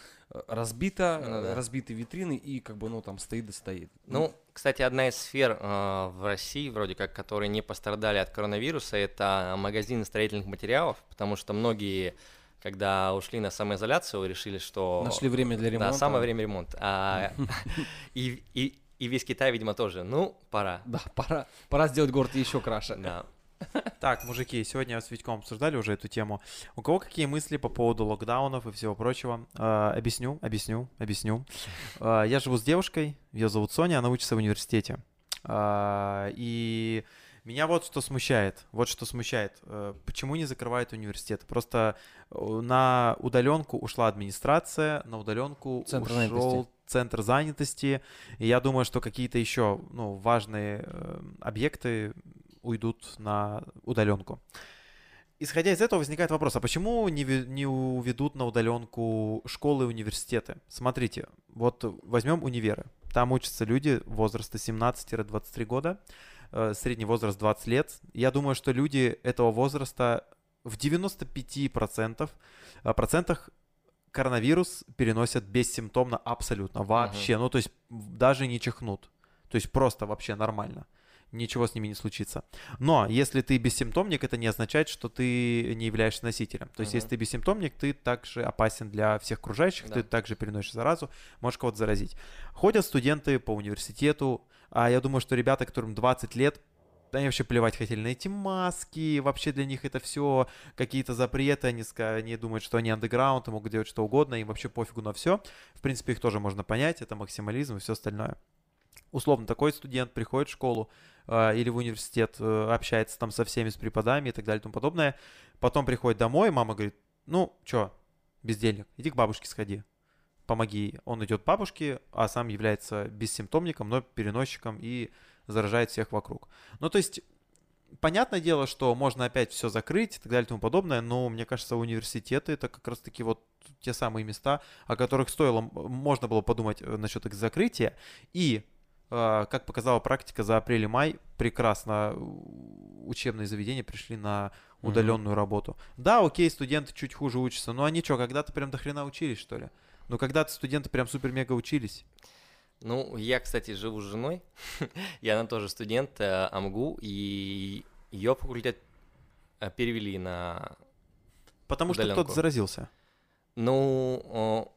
разбито, Ну э, да. разбиты витрины, и как бы, ну, там стоит и стоит. Ну, кстати, одна из сфер э, в России, вроде как, которые не пострадали от коронавируса, это магазины строительных материалов, потому что многие, когда ушли на самоизоляцию, решили, что... Нашли время для ремонта. Да, самое время ремонта. А, и, и, и весь Китай, видимо, тоже. Ну, пора. Да, пора, пора сделать город еще краше. Да. Так, мужики, сегодня с Витьком обсуждали уже эту тему. У кого какие мысли по поводу локдаунов и всего прочего? Э, объясню, объясню, объясню. Э, я живу с девушкой, ее зовут Соня, она учится в университете. Э, и меня вот что смущает, вот что смущает. Э, почему не закрывают университет? Просто э, на удаленку ушла администрация, на удаленку Центр ушел занятости. центр занятости. И я думаю, что какие-то еще ну, важные э, объекты уйдут на удаленку. Исходя из этого возникает вопрос, а почему не, не уведут на удаленку школы и университеты? Смотрите, вот возьмем универы. Там учатся люди возраста 17-23 года, средний возраст 20 лет. Я думаю, что люди этого возраста в 95% э, процентах коронавирус переносят бессимптомно абсолютно вообще. Ну, то есть даже не чихнут. То есть просто вообще нормально. Ничего с ними не случится. Но если ты бессимптомник, это не означает, что ты не являешься носителем. То есть Мгм. если ты бессимптомник, ты также опасен для всех окружающих, Да. ты также переносишь заразу, можешь кого-то заразить. Ходят студенты по университету, а я думаю, что ребята, которым 20 лет, они вообще плевать хотели на эти маски, вообще для них это все какие-то запреты, они, они думают, что они андеграунд, могут делать что угодно, им вообще пофигу на все. В принципе, их тоже можно понять, это максимализм и все остальное. Условно, такой студент приходит в школу э, или в университет, э, общается там со всеми, с преподами и так далее и тому подобное, потом приходит домой, мама говорит, ну, чё, бездельник, иди к бабушке сходи, помоги. Он идет бабушке, а сам является бессимптомником, но переносчиком и заражает всех вокруг. Ну, то есть, понятное дело, что можно опять все закрыть и так далее и тому подобное, но мне кажется, университеты это как раз-таки вот те самые места, о которых стоило, можно было подумать э, насчет их закрытия. И, э, как показала практика, за апрель и май прекрасно э, учебные заведения пришли на удаленную работу. Да, окей, студенты чуть хуже учатся, но они что, когда-то прям до хрена учились, что ли? Ну, когда-то студенты прям супер-мега учились. Ну, я, кстати, живу с женой, и она тоже студент э, АМГУ, и ее факультет э, перевели на... Потому что Удаленку. кто-то заразился. Ну, о,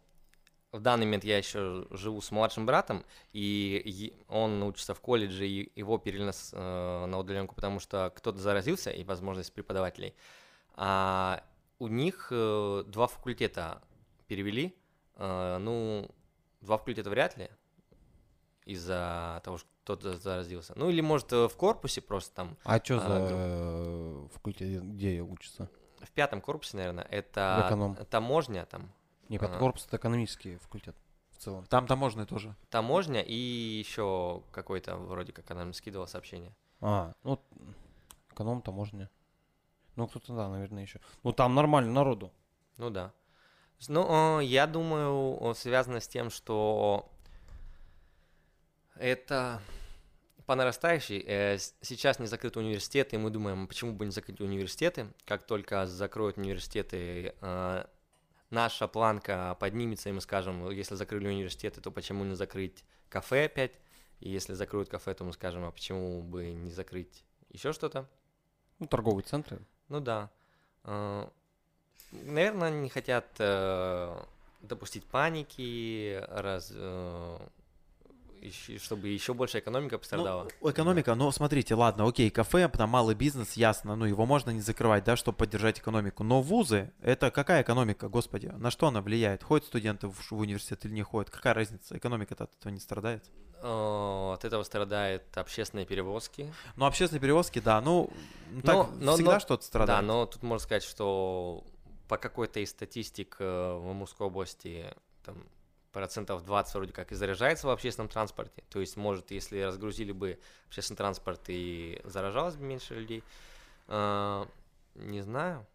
в данный момент я еще живу с младшим братом, и он учится в колледже, и его перевели на, с- э, на удаленку, потому что кто-то заразился, и возможность преподавателей. А у них э, два факультета перевели. Э, ну, два факультета вряд ли, из-за того, что кто-то заразился. Ну, или, может, э, в корпусе просто там, А что А, за э, факультет, где учится? в пятом корпусе, наверное, это эконом. таможня там, Не, Ага. корпус это экономический факультет в целом. Там таможенные тоже. таможня и еще какой-то, вроде как она нам скидывала сообщение. А, ну, эконом, таможня. Ну, кто-то, да, наверное, еще. Ну, там нормально народу. Ну да. Ну, э, я думаю, о, связано с тем, что это по нарастающей. Э, сейчас не закрыты университеты, и мы думаем, почему бы не закрыть университеты. Как только закроют университеты, э, наша планка поднимется, и мы скажем, если закрыли университеты, то почему не закрыть кафе опять? И если закроют кафе, то мы скажем, а почему бы не закрыть еще что-то? Ну, торговые центры. Ну да. Наверное, не хотят э, допустить паники, раз, э, чтобы еще больше экономика пострадала. Ну, экономика, ну смотрите, ладно, окей, кафе, там малый бизнес, ясно, ну его можно не закрывать, да, чтобы поддержать экономику. Но вузы, это какая экономика, господи, на что она влияет? Ходят студенты в, в университет или не ходят? Какая разница? Экономика-то от этого не страдает. Э, От этого страдают общественные перевозки. Ну, общественные перевозки, да, ну, так Но- но- всегда но- что-то Да, страдает. но тут можно сказать, что по какой-то из статистик э, в Амурской области там, процентов 20 вроде как и заряжается в общественном транспорте. То есть, может, если разгрузили бы общественный транспорт и заражалось бы меньше людей, э, не знаю.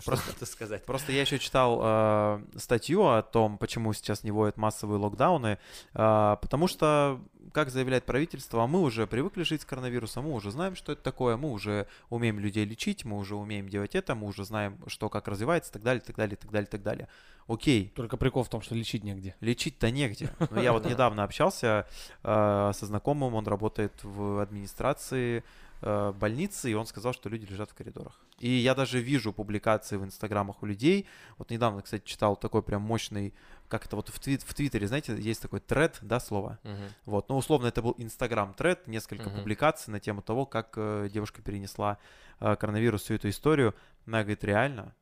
Что Просто- это сказать. Просто я еще читал э, статью о том, почему сейчас не вводят массовые локдауны, э, потому что, как заявляет правительство, мы уже привыкли жить с коронавирусом, мы уже знаем, что это такое, мы уже умеем людей лечить, мы уже умеем делать это, мы уже знаем, что как развивается, и так далее, и так далее, и так далее, и так далее. Окей, Только прикол в том, что лечить негде. лечить-то негде. Но я вот недавно общался э, со знакомым, он работает в администрации э, больницы, и он сказал, что люди лежат в коридорах. И я даже вижу публикации в инстаграмах у людей. Вот недавно, кстати, читал такой прям мощный, как это вот в, твит, в Твиттере, знаете, есть такой тред, да, слово? Мгм. Вот, ну, условно, это был Инстаграм тред, несколько Мгм. публикаций на тему того, как э, девушка перенесла э, коронавирус, всю эту историю. Она говорит, реально,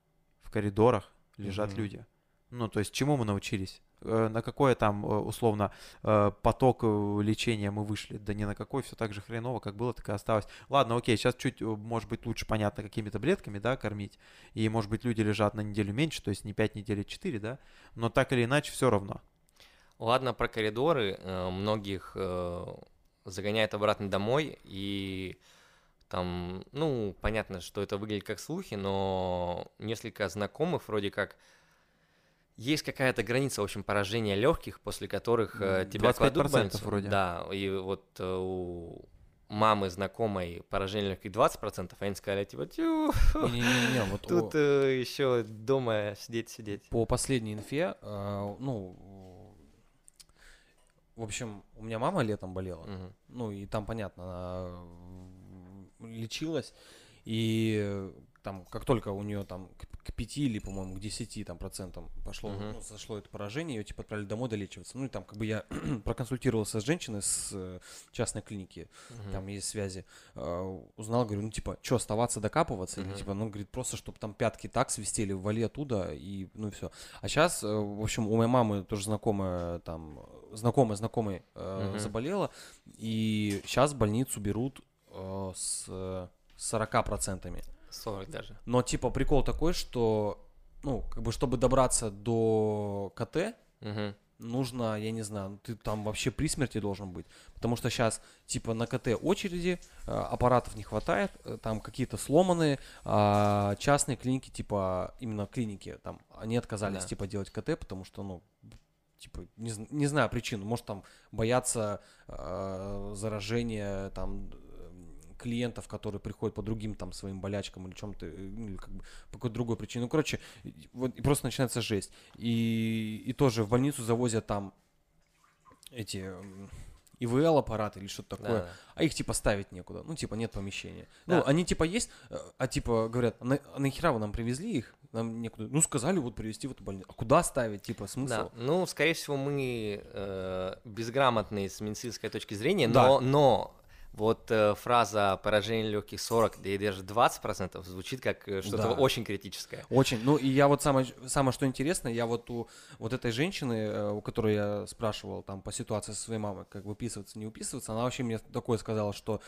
в коридорах лежат Мгм. люди. Ну, то есть, чему мы научились? Э, На какой там, э, условно, э, поток лечения мы вышли? Да ни на какой, все так же хреново, как было, так и осталось. Ладно, окей, сейчас чуть, может быть, лучше понятно, какими таблетками, да, кормить. И, может быть, люди лежат на неделю меньше, то есть не 5 недель, а 4, да? Но так или иначе, все равно. Ладно, про коридоры. Многих загоняют обратно домой, и там, ну, понятно, что это выглядит как слухи, но несколько знакомых вроде как есть какая-то граница, в общем, поражения легких, после которых э, тебя кладут в 25% больницу. вроде. Да, и вот э, у мамы знакомой поражение легких 20%, а они сказали, типа, Не-не-не, вот о- тут еще дома сидеть, сидеть. по последней инфе, э, ну, в общем, у меня мама летом болела. Мгм. Ну, и там, понятно, она м, лечилась, и э, там, как только у нее там к, к 5 или, по-моему, к 10 там, процентам пошло, Мгм. ну, сошло это поражение, ее типа отправили домой долечиваться. Ну, и там, как бы я проконсультировался с женщиной с э, частной клиники, Мгм. там есть связи, э, узнал, говорю, ну, типа, что, оставаться докапываться? Или, Мгм. типа, ну, говорит, просто, чтобы там пятки так свистели, вали оттуда, и, ну, и все. А сейчас, в общем, у моей мамы тоже знакомая, там, знакомая знакомой э, Мгм. заболела, и сейчас больницу берут э, с э, 40%. 40 даже. Но, типа, прикол такой, что, ну, как бы, чтобы добраться до КТ, Мгм. нужно, я не знаю, ну, ты там вообще при смерти должен быть. Потому что сейчас, типа, на КТ очереди, э, аппаратов не хватает, э, там какие-то сломанные, а частные клиники, типа, именно клиники, там, они отказались, Да. типа, делать КТ, потому что, ну, типа, не, не знаю причину, может, там, боятся э, заражения, там, клиентов, которые приходят по другим там своим болячкам или чем-то, э, ну, или как бы по какой-то другой причине. Ну, короче, вот и просто начинается жесть. И, и тоже в больницу завозят там эти ИВЛ аппараты или что-то такое, Да. а их типа ставить некуда. Ну, типа, нет помещения. Да. Ну, они типа есть, э, а типа говорят, а, на, а нахера вы нам привезли их? Нам некуда. Ну, сказали вот привезти в эту больницу. А куда ставить? Типа, смысл? Да, ну, скорее всего, мы э, безграмотные с медицинской точки зрения, Да. но, но вот э, фраза поражение легких 40, да и даже 20% звучит как э, что-то Да. очень критическое. Очень. Ну, и я вот самое, самое что интересно, я вот у вот этой женщины, э, у которой я спрашивал там по ситуации со своей мамой, как выписываться, не выписываться, она вообще мне такое сказала, что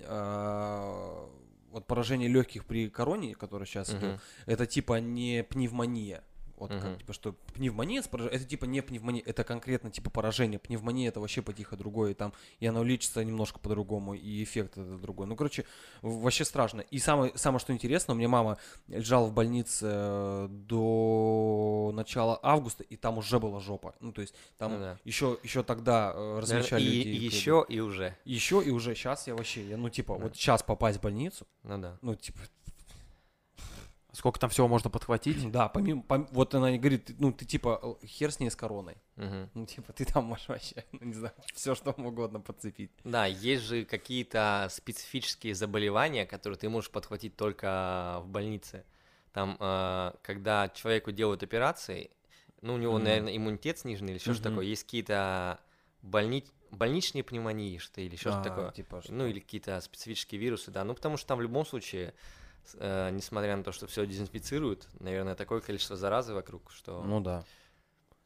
э, вот поражение легких при короне, которое сейчас Мгм. идет, это типа не пневмония. Вот Мгм. как, типа, что пневмония, это типа не пневмония, это конкретно типа поражение. Пневмония это вообще потихо другое, там, и оно лечится немножко по-другому, и эффект это другой. Ну, короче, вообще страшно. И самое, самое что интересно, у меня мама лежала в больнице э, до начала августа, и там уже была жопа. Ну, то есть там Ну да. еще, еще тогда э, размещали и, людей. и еще, и уже. Еще и уже сейчас я вообще, я, ну, типа, Да. вот сейчас попасть в больницу, Ну да. ну, типа, Сколько там всего можно подхватить? да, помимо, пом- вот она и говорит, ну, ты, типа, хер с ней с короной. Мгм. Ну, типа, ты там можешь вообще, ну, не знаю, все что угодно подцепить. Да, есть же какие-то специфические заболевания, которые ты можешь подхватить только в больнице. Там, э, когда человеку делают операции, ну, у него, Мгм. наверное, иммунитет сниженный или что-то Мгм. такое. Есть какие-то больни... больничные пневмонии, что или что-то А, такое. Типа, что- Ну, или какие-то специфические вирусы, да. Ну, потому что там в любом случае, э, несмотря на то, что все дезинфицируют, наверное, такое количество заразы вокруг, что... Ну, да.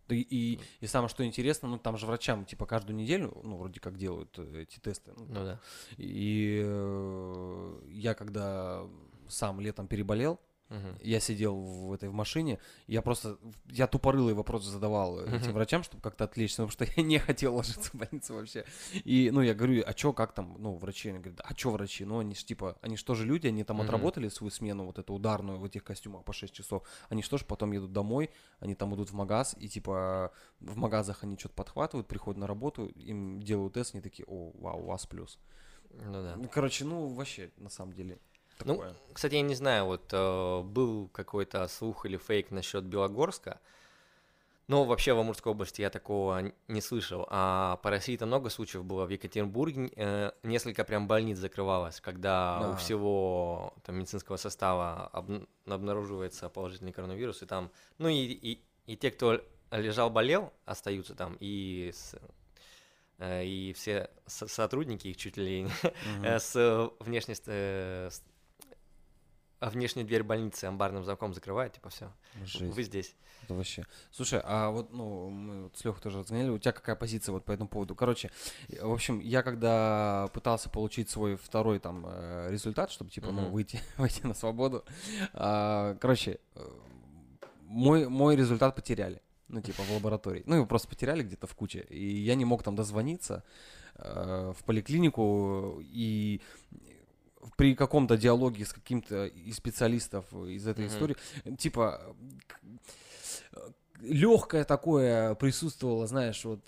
Да и, и, и самое что интересно, ну, там же врачам, типа, каждую неделю, ну, вроде как делают э, эти тесты. Ну, Ну да. И э, я когда сам летом переболел, Мгм. я сидел в этой в машине, я просто, я тупорылые вопросы задавал э, этим врачам, чтобы как-то отвлечься, потому что я не хотел ложиться в больницу вообще. И, ну, я говорю, а чё, как там, ну, врачи, они говорят, а чё врачи, ну, они же, типа, они же тоже люди, они там Мгм. отработали свою смену, вот эту ударную в этих костюмах по 6 часов, они что ж потом едут домой, они там идут в магаз, и, типа, в магазах они что-то подхватывают, приходят на работу, им делают тест, они такие, о, вау, у вас плюс. Ну да. Короче, ну, вообще, на самом деле, Ну, такое. Кстати, я не знаю, вот э, был какой-то слух или фейк насчет Белогорска. Но вообще в Амурской области я такого не слышал. А по России-то много случаев было. В Екатеринбурге э, несколько прям больниц закрывалось, когда у Да. всего там, медицинского состава обн- обнаруживается положительный коронавирус. И там, ну и, и, и те, кто лежал, болел, остаются там. И, с- э, и все со- сотрудники их чуть ли. Э, с внешней, э, а внешнюю дверь больницы амбарным замком закрывают, типа все, Жесть. вы здесь. Это вообще. Слушай, а вот, ну, мы вот с Лехой тоже разгоняли, у тебя какая позиция вот по этому поводу? Короче, в общем, я когда пытался получить свой второй там э, результат, чтобы, типа, ну, Мгм. выйти, выйти на свободу, а, короче, э, мой, мой результат потеряли. Ну, типа, в лаборатории. Ну, его просто потеряли где-то в куче. И я не мог там дозвониться э, в поликлинику. И при каком-то диалоге с каким-то из специалистов из этой Мгм. истории, типа, легкое такое присутствовало, знаешь, вот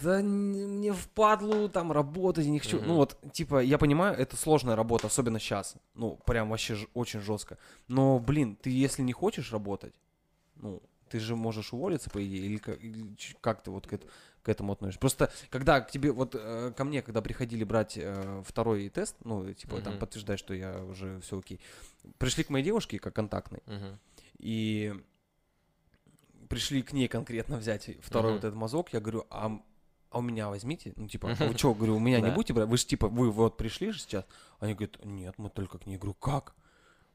да н- мне впадлу там работать, не хочу. Мгм. Ну вот, типа, я понимаю, это сложная работа, особенно сейчас. Ну, прям вообще ж- очень жестко. Но, блин, ты если не хочешь работать, ну, ты же можешь уволиться, по идее, или как, или ч- как ты вот к, эт- к этому относишься? Просто, когда к тебе, вот э, ко мне, когда приходили брать э, второй тест, ну, типа, там, Мгм. подтверждать, что я уже все окей, пришли к моей девушке как контактной, Мгм. и пришли к ней конкретно взять второй Мгм. вот этот мазок, я говорю, а, а у меня возьмите, ну типа, а вы что, говорю, у меня не будете брать, вы же типа, вы вот пришли же сейчас, они говорят, нет, мы только к ней, Я говорю, как?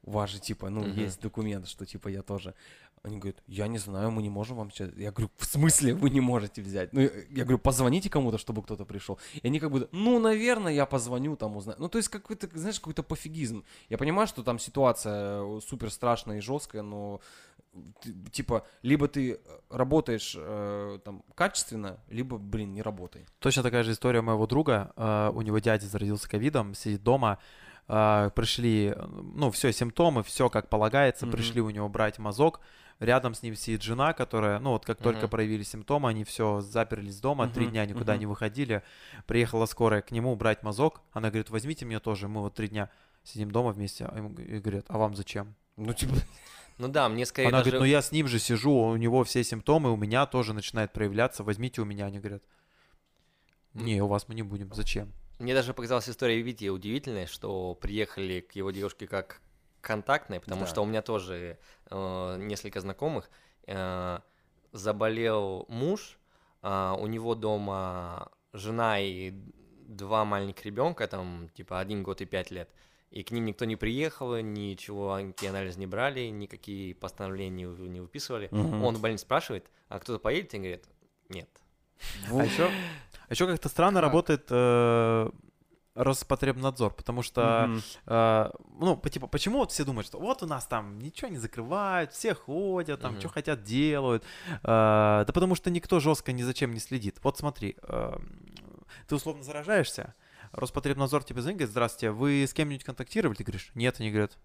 У вас же типа, ну Мгм. есть документ, что типа я тоже. Они говорят, я не знаю, мы не можем вам сейчас. Я говорю, в смысле вы не можете взять? Ну, я говорю, позвоните кому-то, чтобы кто-то пришел. И они как бы, ну, наверное, я позвоню, там узнаю. Ну, то есть какой-то, знаешь, какой-то пофигизм. Я понимаю, что там ситуация э, супер страшная и жесткая, но типа, либо ты работаешь э, там качественно, либо, блин, не работай. Точно такая же история моего друга. э, У него дядя заразился ковидом, сидит дома. Э, Пришли, ну, все, симптомы, все как полагается. Мгм. Пришли у него брать мазок. Рядом с ним сидит жена, которая, ну, вот как только Мгм. проявились симптомы, они все заперлись дома, три Мгм, дня никуда мгм. не выходили. Приехала скорая к нему брать мазок. Она говорит, возьмите меня тоже. Мы вот три дня сидим дома вместе. А и говорят, а вам зачем? Ну, типа, Ну да, мне скорее Она даже... говорит, ну я с ним же сижу, у него все симптомы, у меня тоже начинает проявляться, возьмите у меня. Они говорят, не, у вас мы не будем, зачем? Мне даже показалась история Вити удивительной, что приехали к его девушке как контактной, потому Да. что у меня тоже э, несколько знакомых. э, заболел муж, а, у него дома жена и два маленьких ребенка, там типа один год и пять лет. И к ним никто не приехал, ничего, никакие анализы не брали, никакие постановления не, выписывали. Мгм. Он в больнице спрашивает, а кто-то поедет? И говорит, нет. вот. А еще, еще как-то странно Как? работает э, Роспотребнадзор, потому что, Мгм. э, ну, типа, почему вот все думают, что вот у нас там ничего не закрывают, все ходят, там, Мгм. что хотят делают, Э, да потому что никто жестко ни за чем не следит. Вот смотри, э, ты условно заражаешься, Роспотребнадзор тебе звонит, говорит, здравствуйте, вы с кем-нибудь контактировали? Ты говоришь, нет, они говорят,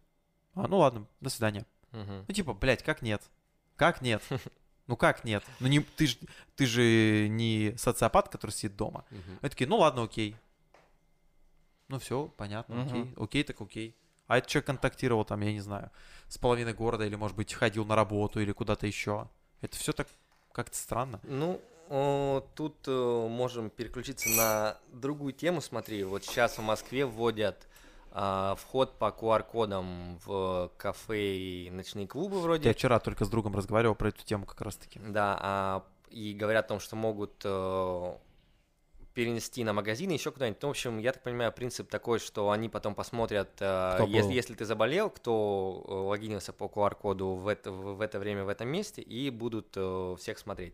а, ну ладно, до свидания. Мгм. Ну, типа, блядь, как нет? Как нет? Ну как нет? Ну не, ты, ж, ты же не социопат, который сидит дома. Мгм. Они такие, ну ладно, окей. Ну все, понятно, Мгм. окей. Окей, так окей. А это человек контактировал там, я не знаю, с половиной города, или, может быть, ходил на работу, или куда-то еще. Это все так как-то странно. Ну, о, тут э, можем переключиться на другую тему. Смотри, вот сейчас в Москве вводят вход по QR-кодам в кафе и ночные клубы Я вроде. вчера только с другом разговаривал про эту тему как раз-таки. Да, а, и говорят о том, что могут э, перенести на магазины, еще куда-нибудь. Ну, в общем, я так понимаю, принцип такой, что они потом посмотрят, э, Кто если, был. если ты заболел, кто э, логинился по QR-коду в это, в это время в этом месте, и будут всех смотреть.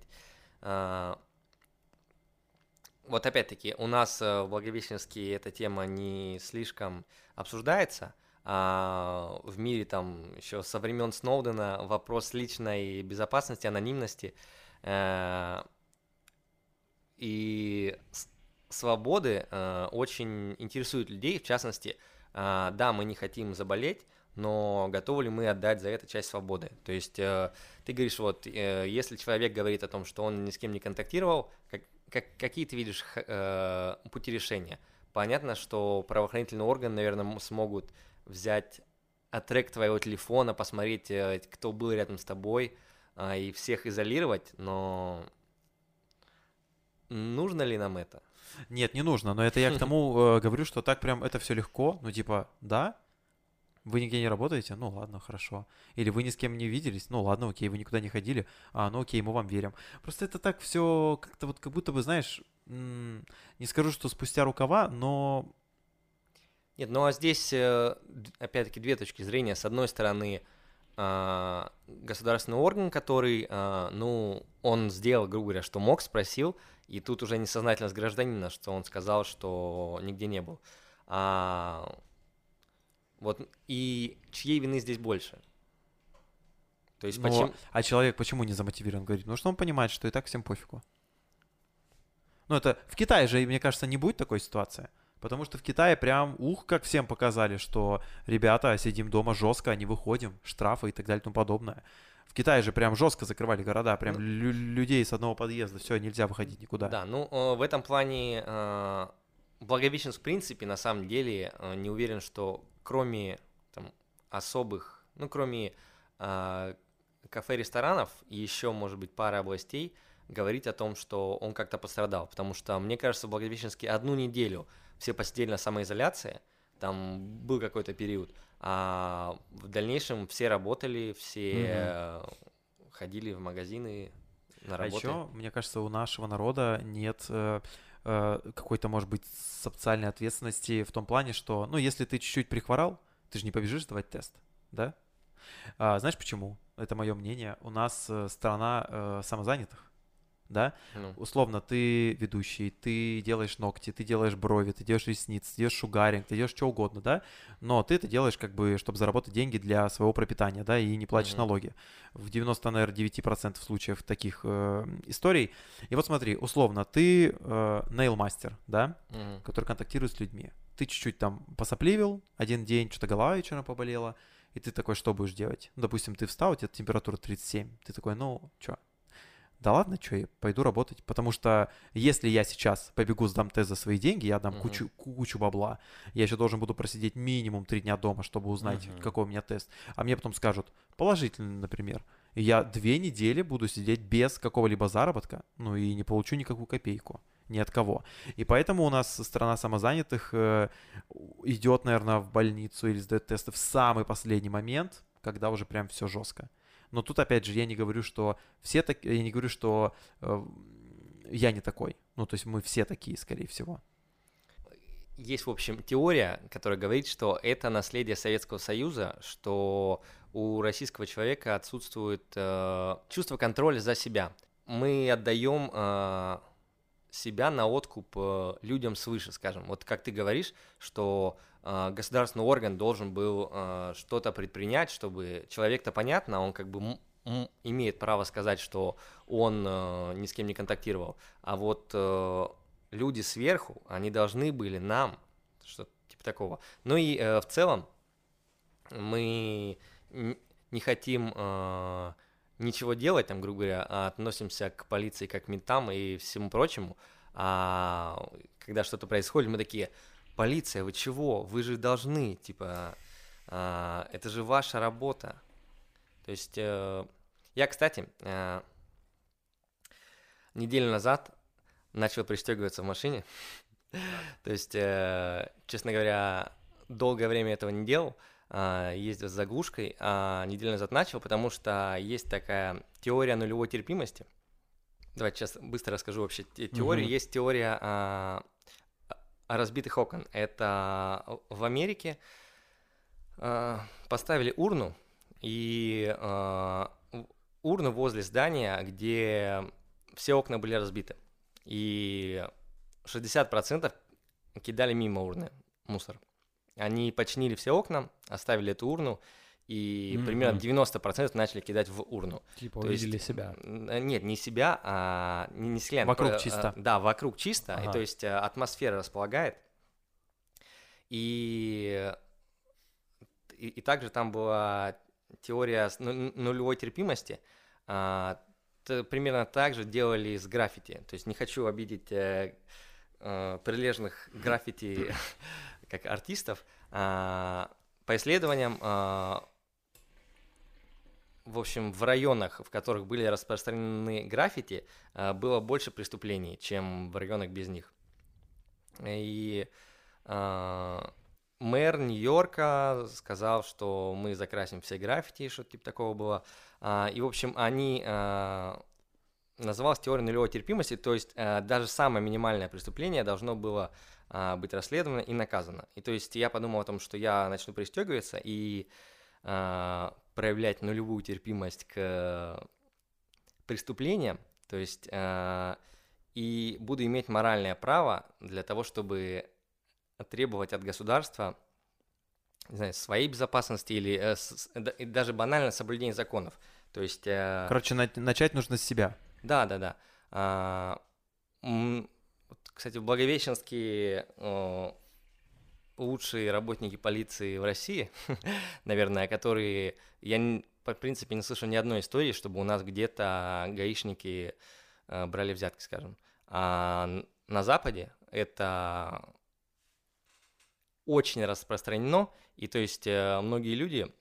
Вот опять-таки, у нас э, в Благовещенске эта тема не слишком обсуждается, а в мире там еще со времен Сноудена вопрос личной безопасности, анонимности э, и свободы э, очень интересует людей, в частности, э, да, мы не хотим заболеть, но готовы ли мы отдать за это часть свободы? То есть э, ты говоришь, вот, э, если человек говорит о том, что он ни с кем не контактировал, как, как- какие ты видишь э, пути решения? Понятно, что правоохранительные органы, наверное, смогут взять трек твоего телефона, посмотреть, э, кто был рядом с тобой, а, и всех изолировать, но нужно ли нам это? Нет, не нужно, но это я к тому э, говорю, что так прям это все легко. Ну, типа, да, вы нигде не работаете? Ну ладно, хорошо. Или вы ни с кем не виделись? Ну ладно, окей, вы никуда не ходили? А, ну окей, мы вам верим. Просто это так все как-то вот как будто бы, знаешь, не скажу, что спустя рукава, но Нет, ну а здесь, э, опять-таки, две точки зрения. С одной стороны, а, государственный орган, который, а, ну, он сделал, грубо говоря, что мог, спросил, и тут уже несознательность гражданина, что он сказал, что нигде не был. А, вот, и чьей вины здесь больше? То есть но- почему... а человек почему не замотивирован? Говорит, ну что он понимает, что и так всем пофигу. Ну это в Китае же, мне кажется, не будет такой ситуации. Потому что в Китае прям, ух, как всем показали, что ребята, сидим дома жестко, не выходим, штрафы и так далее и тому подобное. В Китае же прям жестко закрывали города, прям Ну- лю- людей с одного подъезда, все, нельзя выходить никуда. Да, ну э, в этом плане э, Благовещенск в принципе на самом деле э, не уверен, что кроме там особых, ну кроме э, кафе-ресторанов и еще может быть пара областей говорить о том, что он как-то пострадал, потому что мне кажется в Благовещенске одну неделю все посидели на самоизоляции, там был какой-то период, а в дальнейшем все работали, все э, ходили в магазины на А работу. еще, мне кажется, у нашего народа нет э, какой-то, может быть, социальной ответственности в том плане, что, ну, если ты чуть-чуть прихворал, ты же не побежишь сдавать тест, да? А, знаешь почему? Это мое мнение. У нас э, страна э, самозанятых, да? Ну. Условно, ты ведущий, ты делаешь ногти, ты делаешь брови, ты делаешь ресницы, ты делаешь шугаринг, ты делаешь что угодно, да? Но ты это делаешь как бы, чтобы заработать деньги для своего пропитания, да, и не платишь Мгм. налоги. В 90, наверное, 9% случаев таких э, историй. И вот смотри, условно, ты э, нейл-мастер, да, который контактирует с людьми. Ты чуть-чуть там посопливил один день, что-то голова вечером поболела, и ты такой, что будешь делать? Ну, допустим, ты встал, у тебя температура 37, ты такой, ну, что, да ладно, что, я пойду работать, потому что если я сейчас побегу сдам тест за свои деньги, я дам Мгм. кучу, кучу бабла, я еще должен буду просидеть минимум три дня дома, чтобы узнать, Мгм. какой у меня тест, а мне потом скажут, положительный, например, и я две недели буду сидеть без какого-либо заработка, ну и не получу никакую копейку ни от кого. И поэтому у нас страна самозанятых э, идет, наверное, в больницу или сдает тесты в самый последний момент, когда уже прям все жестко. Но тут, опять же, я не говорю, что все так, я не говорю, что э, я не такой. Ну, то есть мы все такие, скорее всего. Есть, в общем, теория, которая говорит, что это наследие Советского Союза, что у российского человека отсутствует э, чувство контроля за себя. Мы отдаем э, себя на откуп э, людям свыше, скажем. Вот как ты говоришь, что э, государственный орган должен был э, что-то предпринять, чтобы человек-то понятно, он как бы имеет право сказать, что он ни с кем не контактировал, а вот люди сверху, они должны были нам, что типа такого. Ну и в целом мы не хотим ничего делать, там, грубо говоря, а относимся к полиции как к ментам и всему прочему. А когда что-то происходит, мы такие, полиция, вы чего? Вы же должны, типа, а, это же ваша работа. То есть, э, я, кстати, э, неделю назад начал пристегиваться в машине. То есть, э, честно говоря, долгое время этого не делал, ездил с заглушкой, а неделю назад начал, потому что есть такая теория нулевой терпимости. Давайте сейчас быстро расскажу вообще те- теорию. Мгм. Есть теория а, разбитых окон. Это в Америке а, поставили урну, и а, урну возле здания, где все окна были разбиты. И 60% кидали мимо урны мусор. Они починили все окна, оставили эту урну, и примерно Мгм. 90% начали кидать в урну. Типа То есть, увидели себя. Н- э, Нет, не себя, а не, не слен, Вокруг э, э, чисто. Да, вокруг чисто. И Ага. то есть э, атмосфера располагает. И, и, и также там была теория ну- нулевой терпимости. А, т- примерно так же делали с граффити. То есть не хочу обидеть э, э, прилежных граффити как артистов. А, по исследованиям а, в общем, в районах, в которых были распространены граффити, а, было больше преступлений, чем в районах без них. И мэр Нью-Йорка сказал, что мы закрасим все граффити, что-то типа такого было. И, в общем, они называлась теория нулевой терпимости, то есть а, даже самое минимальное преступление должно было а, быть расследовано и наказано. И то есть я подумал о том, что я начну пристегиваться и а, проявлять нулевую терпимость к преступлениям, то есть а, и буду иметь моральное право для того, чтобы требовать от государства не знаю, своей безопасности или э, с- даже банально соблюдение законов. То есть э, Короче, на- начать нужно с себя. Да, да, да. А, кстати, в Благовещенске лучшие работники полиции в России, наверное, которые... Я, по принципе, не слышу ни одной истории, чтобы у нас где-то гаишники э, брали взятки, скажем. А на Западе это очень распространено, и то есть э, многие люди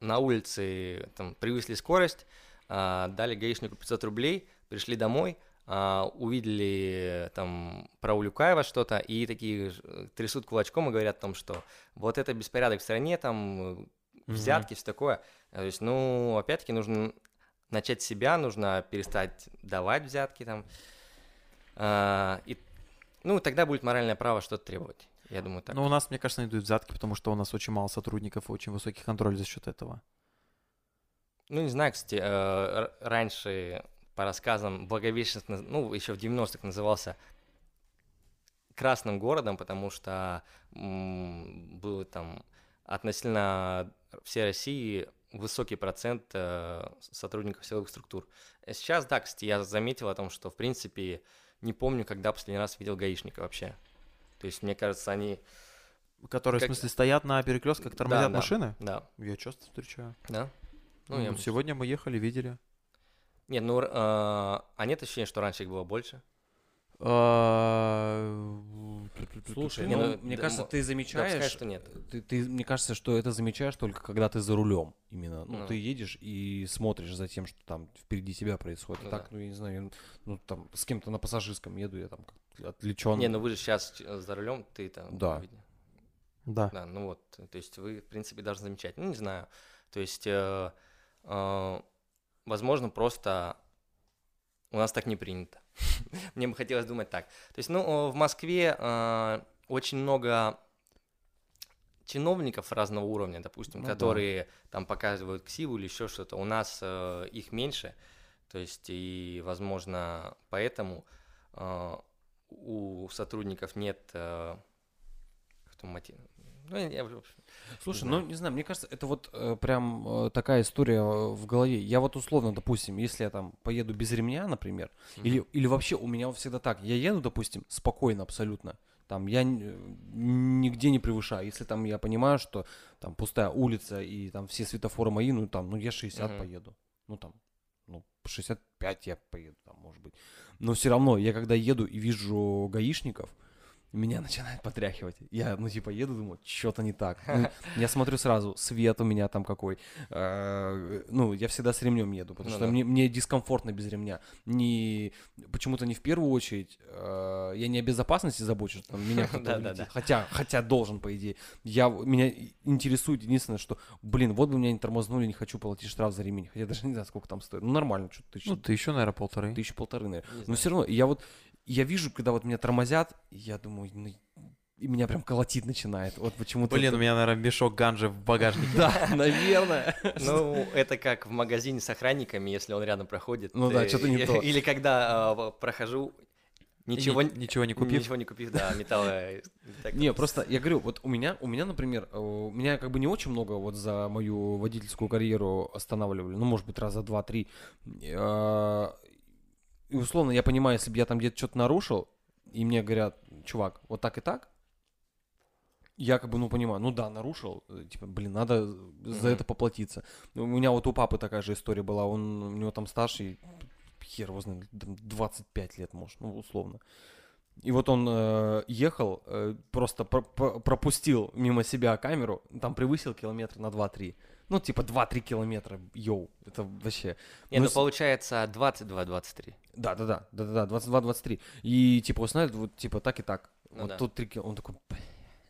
на улице там, превысили скорость, дали гаишнику 500 рублей, пришли домой, а, увидели там про Улюкаева что-то и такие э, трясут кулачком и говорят о том, что вот это беспорядок в стране, там э, взятки, все такое. То есть, ну, опять-таки нужно начать с себя, нужно перестать давать взятки там. А, и, ну, тогда будет моральное право что-то требовать. Я думаю, так. Но у нас, мне кажется, не дают взятки, потому что у нас очень мало сотрудников и очень высокий контроль за счет этого. Ну, не знаю, кстати, э, раньше по рассказам Благовещенск, ну, еще в 90-х назывался красным городом, потому что был там относительно всей России высокий процент э, сотрудников силовых структур. Сейчас, да, кстати, я заметил о том, что, в принципе, не помню, когда последний раз видел гаишника вообще. То есть, мне кажется, они... Которые, Как- в смысле, стоят на перекрестках, тормозят да. машины? Да, Я часто встречаю. да. Ну, Ну, я... Сегодня мы ехали, видели. Нет, ну, э, а нет ощущения, что раньше их было больше? А, Слушай, Не, ну, ну, мне да, кажется, мо- ты Да, замечаешь, пускай, что нет. ты, ты- мне кажется, что это замечаешь только когда ты за рулем именно. Ну, Ну. ты едешь и смотришь за тем, что там впереди тебя происходит. Ну так, да. ну, я не знаю, ну, там, с кем-то на пассажирском еду, я там отвлечен. Не, ну вы же сейчас за рулем, ты там. Да. видно. Да. Да, ну вот, то есть вы, в принципе, должны замечать. Ну, не знаю. То есть, э, э, возможно, просто у нас так не принято. Мне бы хотелось думать так. То есть, ну, в Москве э, очень много чиновников разного уровня, допустим, Ну да. которые там показывают ксиву или еще что-то. У нас э, их меньше. То есть, и, возможно, поэтому э, у сотрудников нет э, кто мотив. Ну, я, в общем, Слушай, ну не знаю, мне кажется, это вот э, прям э, такая история э, в голове. Я вот условно, допустим, если я там поеду без ремня, например, или, или вообще у меня всегда так, я еду, допустим, спокойно абсолютно. Там я э, нигде не превышаю. Если там я понимаю, что там пустая улица и там все светофоры мои, ну там, ну я 60 Мгм. поеду. Ну там, ну 65 я поеду там, может быть. Но все равно, я когда еду и вижу гаишников, меня начинает потряхивать. Я, ну, типа, еду, думаю, что-то не так. Ну, я смотрю сразу, свет у меня там какой. Э, Ну, я всегда с ремнем еду, потому Ну что да. мне, мне дискомфортно без ремня. Не, почему-то не в первую очередь. э, Я не о безопасности забочусь, что там меня кто-то Да-да-да. влетит. Хотя, хотя должен, по идее. Я, меня интересует единственное, что, блин, вот бы меня не тормознули, не хочу платить штраф за ремень. Хотя даже не знаю, сколько там стоит. Ну, нормально, что тысяч, Ну, ты еще, наверное, полторы. тысячи полторы, наверное. Не Но знаю. все равно, я вот, я вижу, когда вот меня тормозят, я думаю, ну, и меня прям колотить начинает. Вот почему-то. Блин, это- у меня, наверное, мешок ганжи в багажнике. Да, наверное. Ну, это как в магазине с охранниками, если он рядом проходит. Ну да, э, что-то не то. Или когда э, прохожу, ничего, Ни- ничего не купив. Ничего не купив, да, металла. Не, просто я говорю, вот у меня, у меня, например, э, у меня как бы не очень много вот за мою водительскую карьеру останавливали, ну, может быть, раза два-три. И условно, я понимаю, если бы я там где-то что-то нарушил, и мне говорят, чувак, вот так и так, я как бы, ну, понимаю, ну да, нарушил, типа, блин, надо за Мгм. это поплатиться. У меня вот у папы такая же история была, он, у него там старший, хер его знает, там 25 лет, может, ну, условно. И вот он э, ехал, э, просто про- про- пропустил мимо себя камеру, там превысил километр на 2-3. Ну, типа 2-3 километра, йоу, это вообще... Не, Ну, ну с- получается 22-23. Да-да-да, да-да-да, 22-23. И типа, знаете, вот типа так и так. Ну вот да. тут 3 Он такой, «Бля,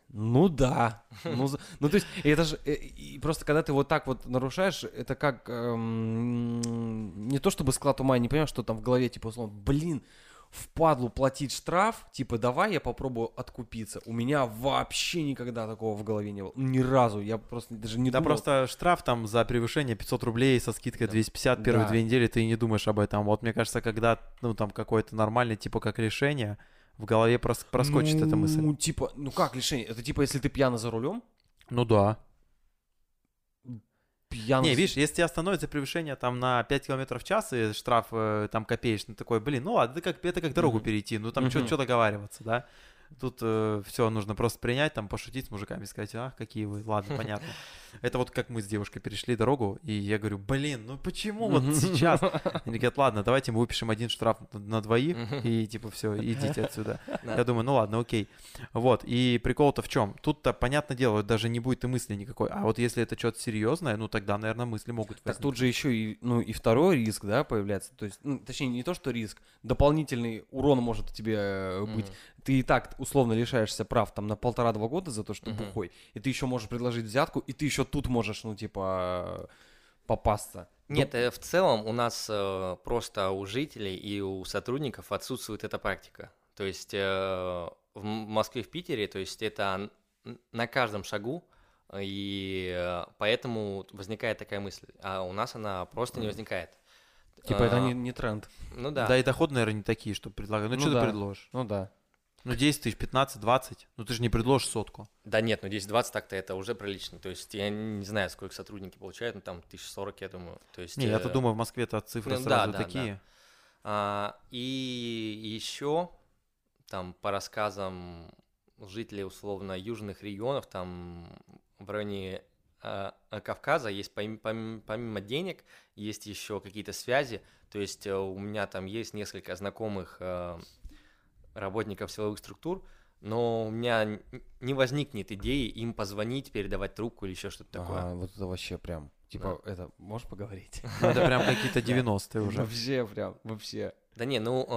ну да. Ну, ну, то есть, это же, э, и просто когда ты вот так вот нарушаешь, это как, эм, не то чтобы склад ума, не понимаю, что там в голове, типа, условно, блин, впадлу платить штраф, типа, давай я попробую откупиться. У меня вообще никогда такого в голове не было. Ни разу. Я просто даже не Да думал. просто штраф там за превышение 500 рублей со скидкой Да. 250 первые Да. две недели, ты не думаешь об этом. Вот мне кажется, когда, ну, там какое-то нормальное, типа, как решение, в голове прос- проскочит эта мысль. Ну, типа, ну как лишение? Это типа, если ты пьяно за рулем, Ну да. Пьяно... Не, видишь, если тебя остановят за превышение там на 5 километров в час и штраф э, там копеечный, такой, блин, ну ладно, это как, это как дорогу Мгм. перейти, ну там Мгм. что договариваться, да? Тут все нужно просто принять, там пошутить с мужиками, сказать, ах, какие вы, ладно, понятно. Это вот как мы с девушкой перешли дорогу, и я говорю, блин, ну почему вот сейчас? Они говорят, ладно, давайте мы выпишем один штраф на- двоих, и типа все, идите отсюда. Да. Я думаю, ну ладно, окей. Вот, и прикол-то в чем? Тут-то, понятное дело, даже не будет и мысли никакой. А вот если это что-то серьезное, ну тогда, наверное, мысли могут Так возникнуть. тут же еще и, ну, и второй риск, да, появляется. То есть, ну, точнее, не то, что риск, дополнительный урон может у тебя э, быть. Мгм. Ты и так условно лишаешься прав там на полтора-два года за то, что Мгм. бухой. И ты еще можешь предложить взятку, и ты еще тут можешь, ну, типа, попасться. Нет, э, в целом у нас э, просто у жителей и у сотрудников отсутствует эта практика. То есть э, в Москве, в Питере, то есть это на каждом шагу, и э, поэтому возникает такая мысль. А у нас она просто не возникает. Типа, это А, не, не тренд. Ну да. Да. и доходы, наверное, не такие, что предлагают. Ну, Ну что да. ты предложишь? Ну да. Ну, 10 тысяч, 15, 20. Ну, ты же не предложишь сотку. Да нет, ну 10-20 так-то это уже прилично. То есть я не знаю, сколько сотрудники получают, ну там 1040, я думаю. То есть, Не, я-то э, думаю, в Москве-то цифры ну, да, сразу да, да. такие. А, и еще там по рассказам жителей условно южных регионов, там в районе а, а, Кавказа есть помимо, помимо, помимо денег есть еще какие-то связи. То есть э, у меня там есть несколько знакомых э, работников силовых структур, но у меня не возникнет идеи им позвонить, передавать трубку или еще что-то такое. Ага, вот это вообще прям. Типа, это, можешь поговорить? Ну, это прям какие-то 90-е уже. Вообще прям, вообще. Да не, ну, э,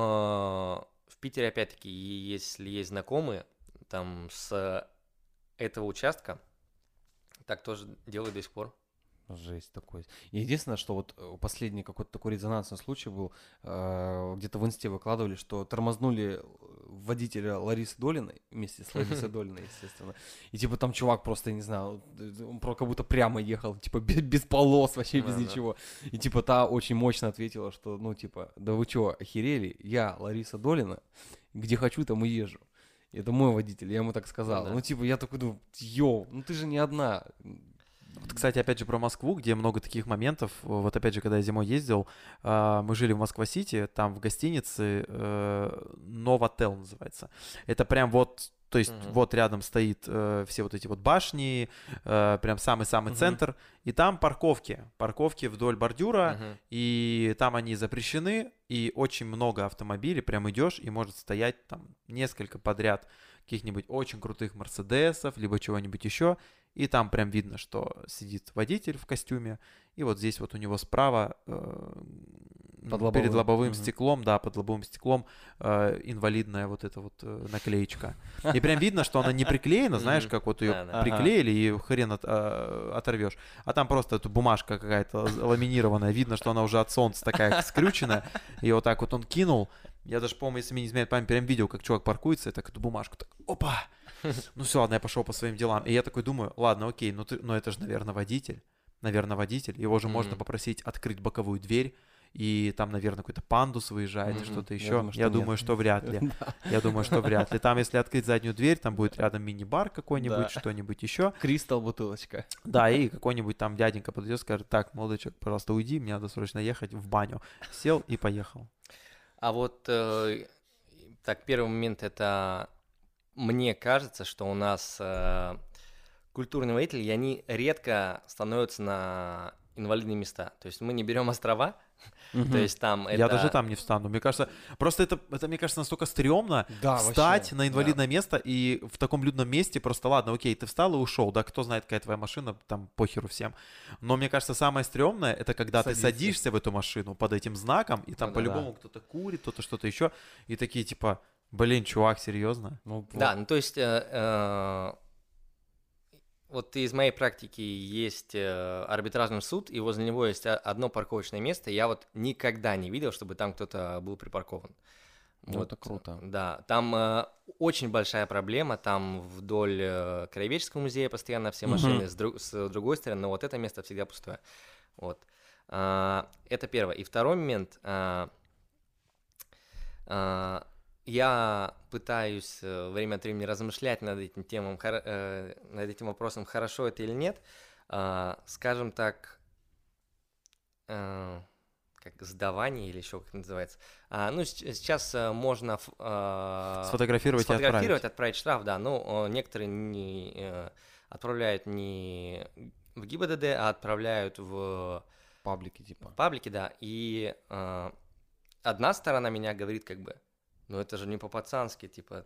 в Питере, опять-таки, если есть знакомые, там, с этого участка, так тоже делают до сих пор. Жесть такой. И Единственное, что вот э, последний какой-то такой резонансный случай был, э, где-то в инсте выкладывали, что тормознули водителя Ларисы Долиной, вместе с Ларисой Долиной, естественно. И типа там чувак просто, не знаю, он про- как будто прямо ехал, типа без, без полос, вообще без ничего. И типа та очень мощно ответила, что, ну, типа, да вы чё, охерели? Я Лариса Долина, где хочу, там и езжу. Это мой водитель, я ему так сказал. да. Ну, типа, я такой думаю, йоу, ну ты же не одна. Вот, кстати, опять же про Москву, где много таких моментов. Вот опять же, когда я зимой ездил, а, мы жили в Москва-Сити, там в гостинице э, Новотел называется. Это прям вот, то есть Мгм. вот рядом стоит э, все вот эти вот башни, э, прям самый-самый Мгм. центр, и там парковки, парковки вдоль бордюра, Мгм. и там они запрещены, и очень много автомобилей, прям идешь, и может стоять там несколько подряд каких-нибудь очень крутых Мерседесов, либо чего-нибудь еще, и там прям видно, что сидит водитель в костюме, и вот здесь вот у него справа э, Под перед лобовым. лобовым Мгм. стеклом, да, под лобовым стеклом э, инвалидная вот эта вот э, наклеечка. И прям видно, что она не приклеена, знаешь, как вот ее приклеили и хрен от- а, оторвешь. А там просто эта бумажка какая-то ламинированная, видно, что она уже от солнца такая скрюченная, и вот так вот он кинул. Я даже, по-моему, если мне не изменяет память, прям видел, как чувак паркуется, и так эту бумажку так, опа! Ну все, ладно, я пошел по своим делам. И я такой думаю, ладно, окей, ну, ты, ну это же, наверное, водитель. Наверное, водитель. Его же можно Мгм. попросить открыть боковую дверь, и там, наверное, какой-то пандус выезжает и Мгм. что-то Я еще. думаю, что Я думаю, что вряд ли. Я думаю, что вряд ли. Там, если открыть заднюю дверь, там будет рядом мини-бар какой-нибудь, Да. что-нибудь еще. Кристалл бутылочка. Да, и какой-нибудь там дяденька подойдет, скажет, так, молодой человек, пожалуйста, уйди, мне надо срочно ехать в баню. Сел и поехал. А вот э, так, первый момент это мне кажется, что у нас э, культурные водители, и они редко становятся на инвалидные места. То есть мы не берем острова, то есть там это... Я даже там не встану. Мне кажется, просто это, это мне кажется, настолько стрёмно Да, встать вообще, на инвалидное место и в таком людном месте просто, ладно, окей, ты встал и ушел, да, кто знает, какая твоя машина, там похеру всем. Но мне кажется, самое стрёмное, это когда Садиться. ты садишься в эту машину под этим знаком, и там Ну да. по-любому кто-то курит, кто-то что-то еще, и такие типа, блин, чувак, серьезно? Ну, Да, вот. ну то есть э, э, вот из моей практики есть э, арбитражный суд, и возле него есть одно парковочное место. Я вот никогда не видел, чтобы там кто-то был припаркован. Ну, это круто. Да, там э, очень большая проблема, там вдоль э, Краеведческого музея постоянно все машины, с, друг- с другой стороны, но вот это место всегда пустое. Вот. А, это первое. И второй момент. а, а, я пытаюсь э, время от времени размышлять над этим темом, хор- э, над этим вопросом, хорошо это или нет. А, скажем так, э, как сдавание или еще как это называется. А, ну, сейчас можно а, Сфотографировать и сфотографировать, отправить. отправить штраф, да. Ну, э, некоторые не э, отправляют не в ГИБДД, а отправляют в Паблики, типа. паблики, да. И э, одна сторона меня говорит как бы, ну это же не по-пацански, типа,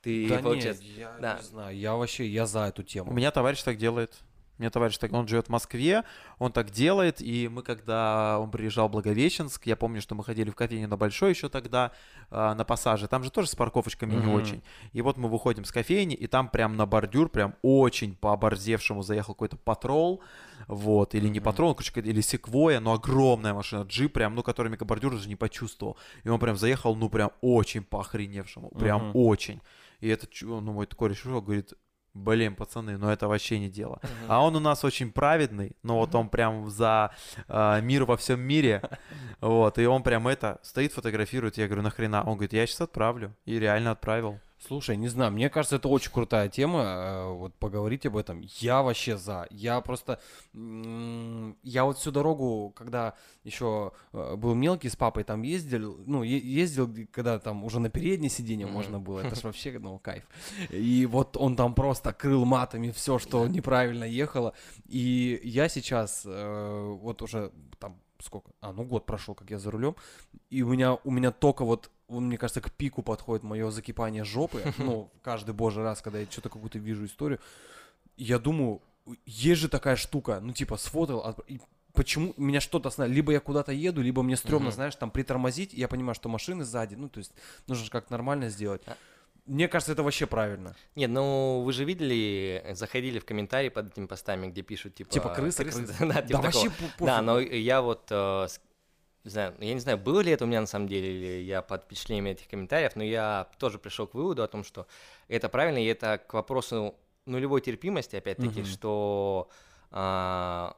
ты да получается... нет, я да. не знаю, я вообще, я за эту тему. У меня товарищ так делает. Меня товарищ так, он живет в Москве, он так делает, и мы, когда он приезжал в Благовещенск, я помню, что мы ходили в кофейню на Большой еще тогда, а, на пассаже, там же тоже с парковочками не Мгм. очень. И вот мы выходим с кофейни, и там прям на бордюр, прям очень по оборзевшему заехал какой-то патрол, вот, или не Мгм. патрол, короче, или секвоя, но огромная машина, джип прям, ну, который микробордюр даже не почувствовал. И он прям заехал, ну, прям очень по охреневшему, прям Мгм. очень. И этот, ну, мой кореш говорит, блин, пацаны, ну это вообще не дело. Мгм. А он у нас очень праведный, но вот он прям за э, мир во всем мире, вот, и он прям это, стоит, фотографирует, я говорю, нахрена? Он говорит, я сейчас отправлю, и реально отправил. Слушай, не знаю, мне кажется, это очень крутая тема, э, вот поговорить об этом. Я вообще за. Я просто, я вот всю дорогу, когда еще э, был мелкий с папой, там ездил, ну, ездил, когда там уже на переднее сиденье можно было, это ж вообще, ну, кайф. И вот он там просто крыл матами все, что неправильно ехало. И я сейчас, э, вот уже там сколько, а, ну год прошел, как я за рулем, и у меня, у меня только вот, он, мне кажется, к пику подходит мое закипание жопы, ну, каждый божий раз, когда я что-то какую-то вижу историю, я думаю, есть же такая штука, ну, типа, сфотал, и почему меня что-то останавливает, либо я куда-то еду, либо мне стрёмно, знаешь, там притормозить, и я понимаю, что машины сзади, ну, то есть нужно же как нормально сделать. А- Мне кажется, это вообще правильно. Нет, ну вы же видели, заходили в комментарии под этими постами, где пишут типа... Типа крыса, крыса. да, типа да вообще такого. Да, пофиг. но я вот э, не знаю, я не знаю, было ли это у меня на самом деле, или я под впечатлением этих комментариев, но я тоже пришел к выводу о том, что это правильно, и это к вопросу нулевой терпимости, опять-таки, Мгм. что а,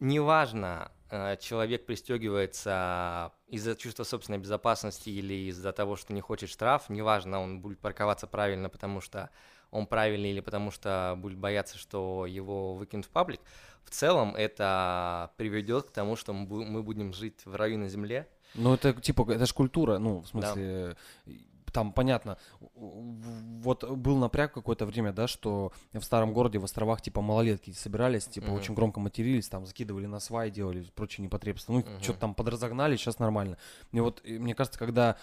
неважно, а, человек пристегивается из-за чувства собственной безопасности или из-за того, что не хочет штраф, неважно, он будет парковаться правильно, потому что он правильный или потому что будет бояться, что его выкинут в паблик, в целом это приведет к тому, что мы бу- мы будем жить в раю на земле. Ну, это типа, это же культура, ну, в смысле, там понятно, вот был напряг какое-то время, да, что в старом городе, в островах, типа, малолетки собирались, типа, Мгм. очень громко матерились, там, закидывали на сваи, делали прочие непотребства, ну, Мгм. что-то там подразогнали, сейчас нормально. И вот, и мне кажется, когда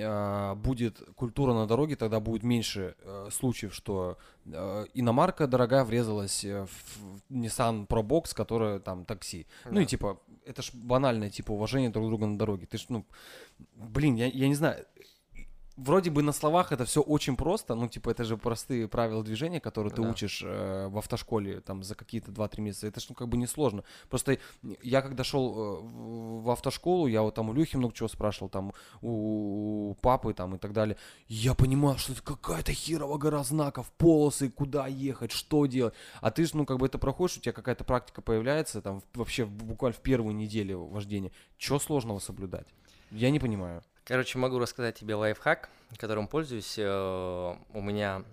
а, будет культура на дороге, тогда будет меньше э, случаев, что э, иномарка дорогая врезалась э, в Nissan Pro Box, которая там такси. Ну и типа, это ж банальное, типа, уважение друг друга на дороге. Ты ж, ну, блин, я, я не знаю, вроде бы на словах это все очень просто, ну, типа, это же простые правила движения, которые ты Да. учишь э, в автошколе там за какие-то 2-3 месяца. Это ж, ну, как бы несложно. Просто я когда шел э, в автошколу, я вот там у Люхи много чего спрашивал, там у, у папы там и так далее. Я понимал, что это какая-то херова гора знаков, полосы, куда ехать, что делать. А ты же, ну, как бы это проходишь, у тебя какая-то практика появляется, там, вообще буквально в первую неделю вождения. Чего сложного соблюдать? Я не понимаю. Короче, могу рассказать тебе лайфхак, которым пользуюсь. Э, У меня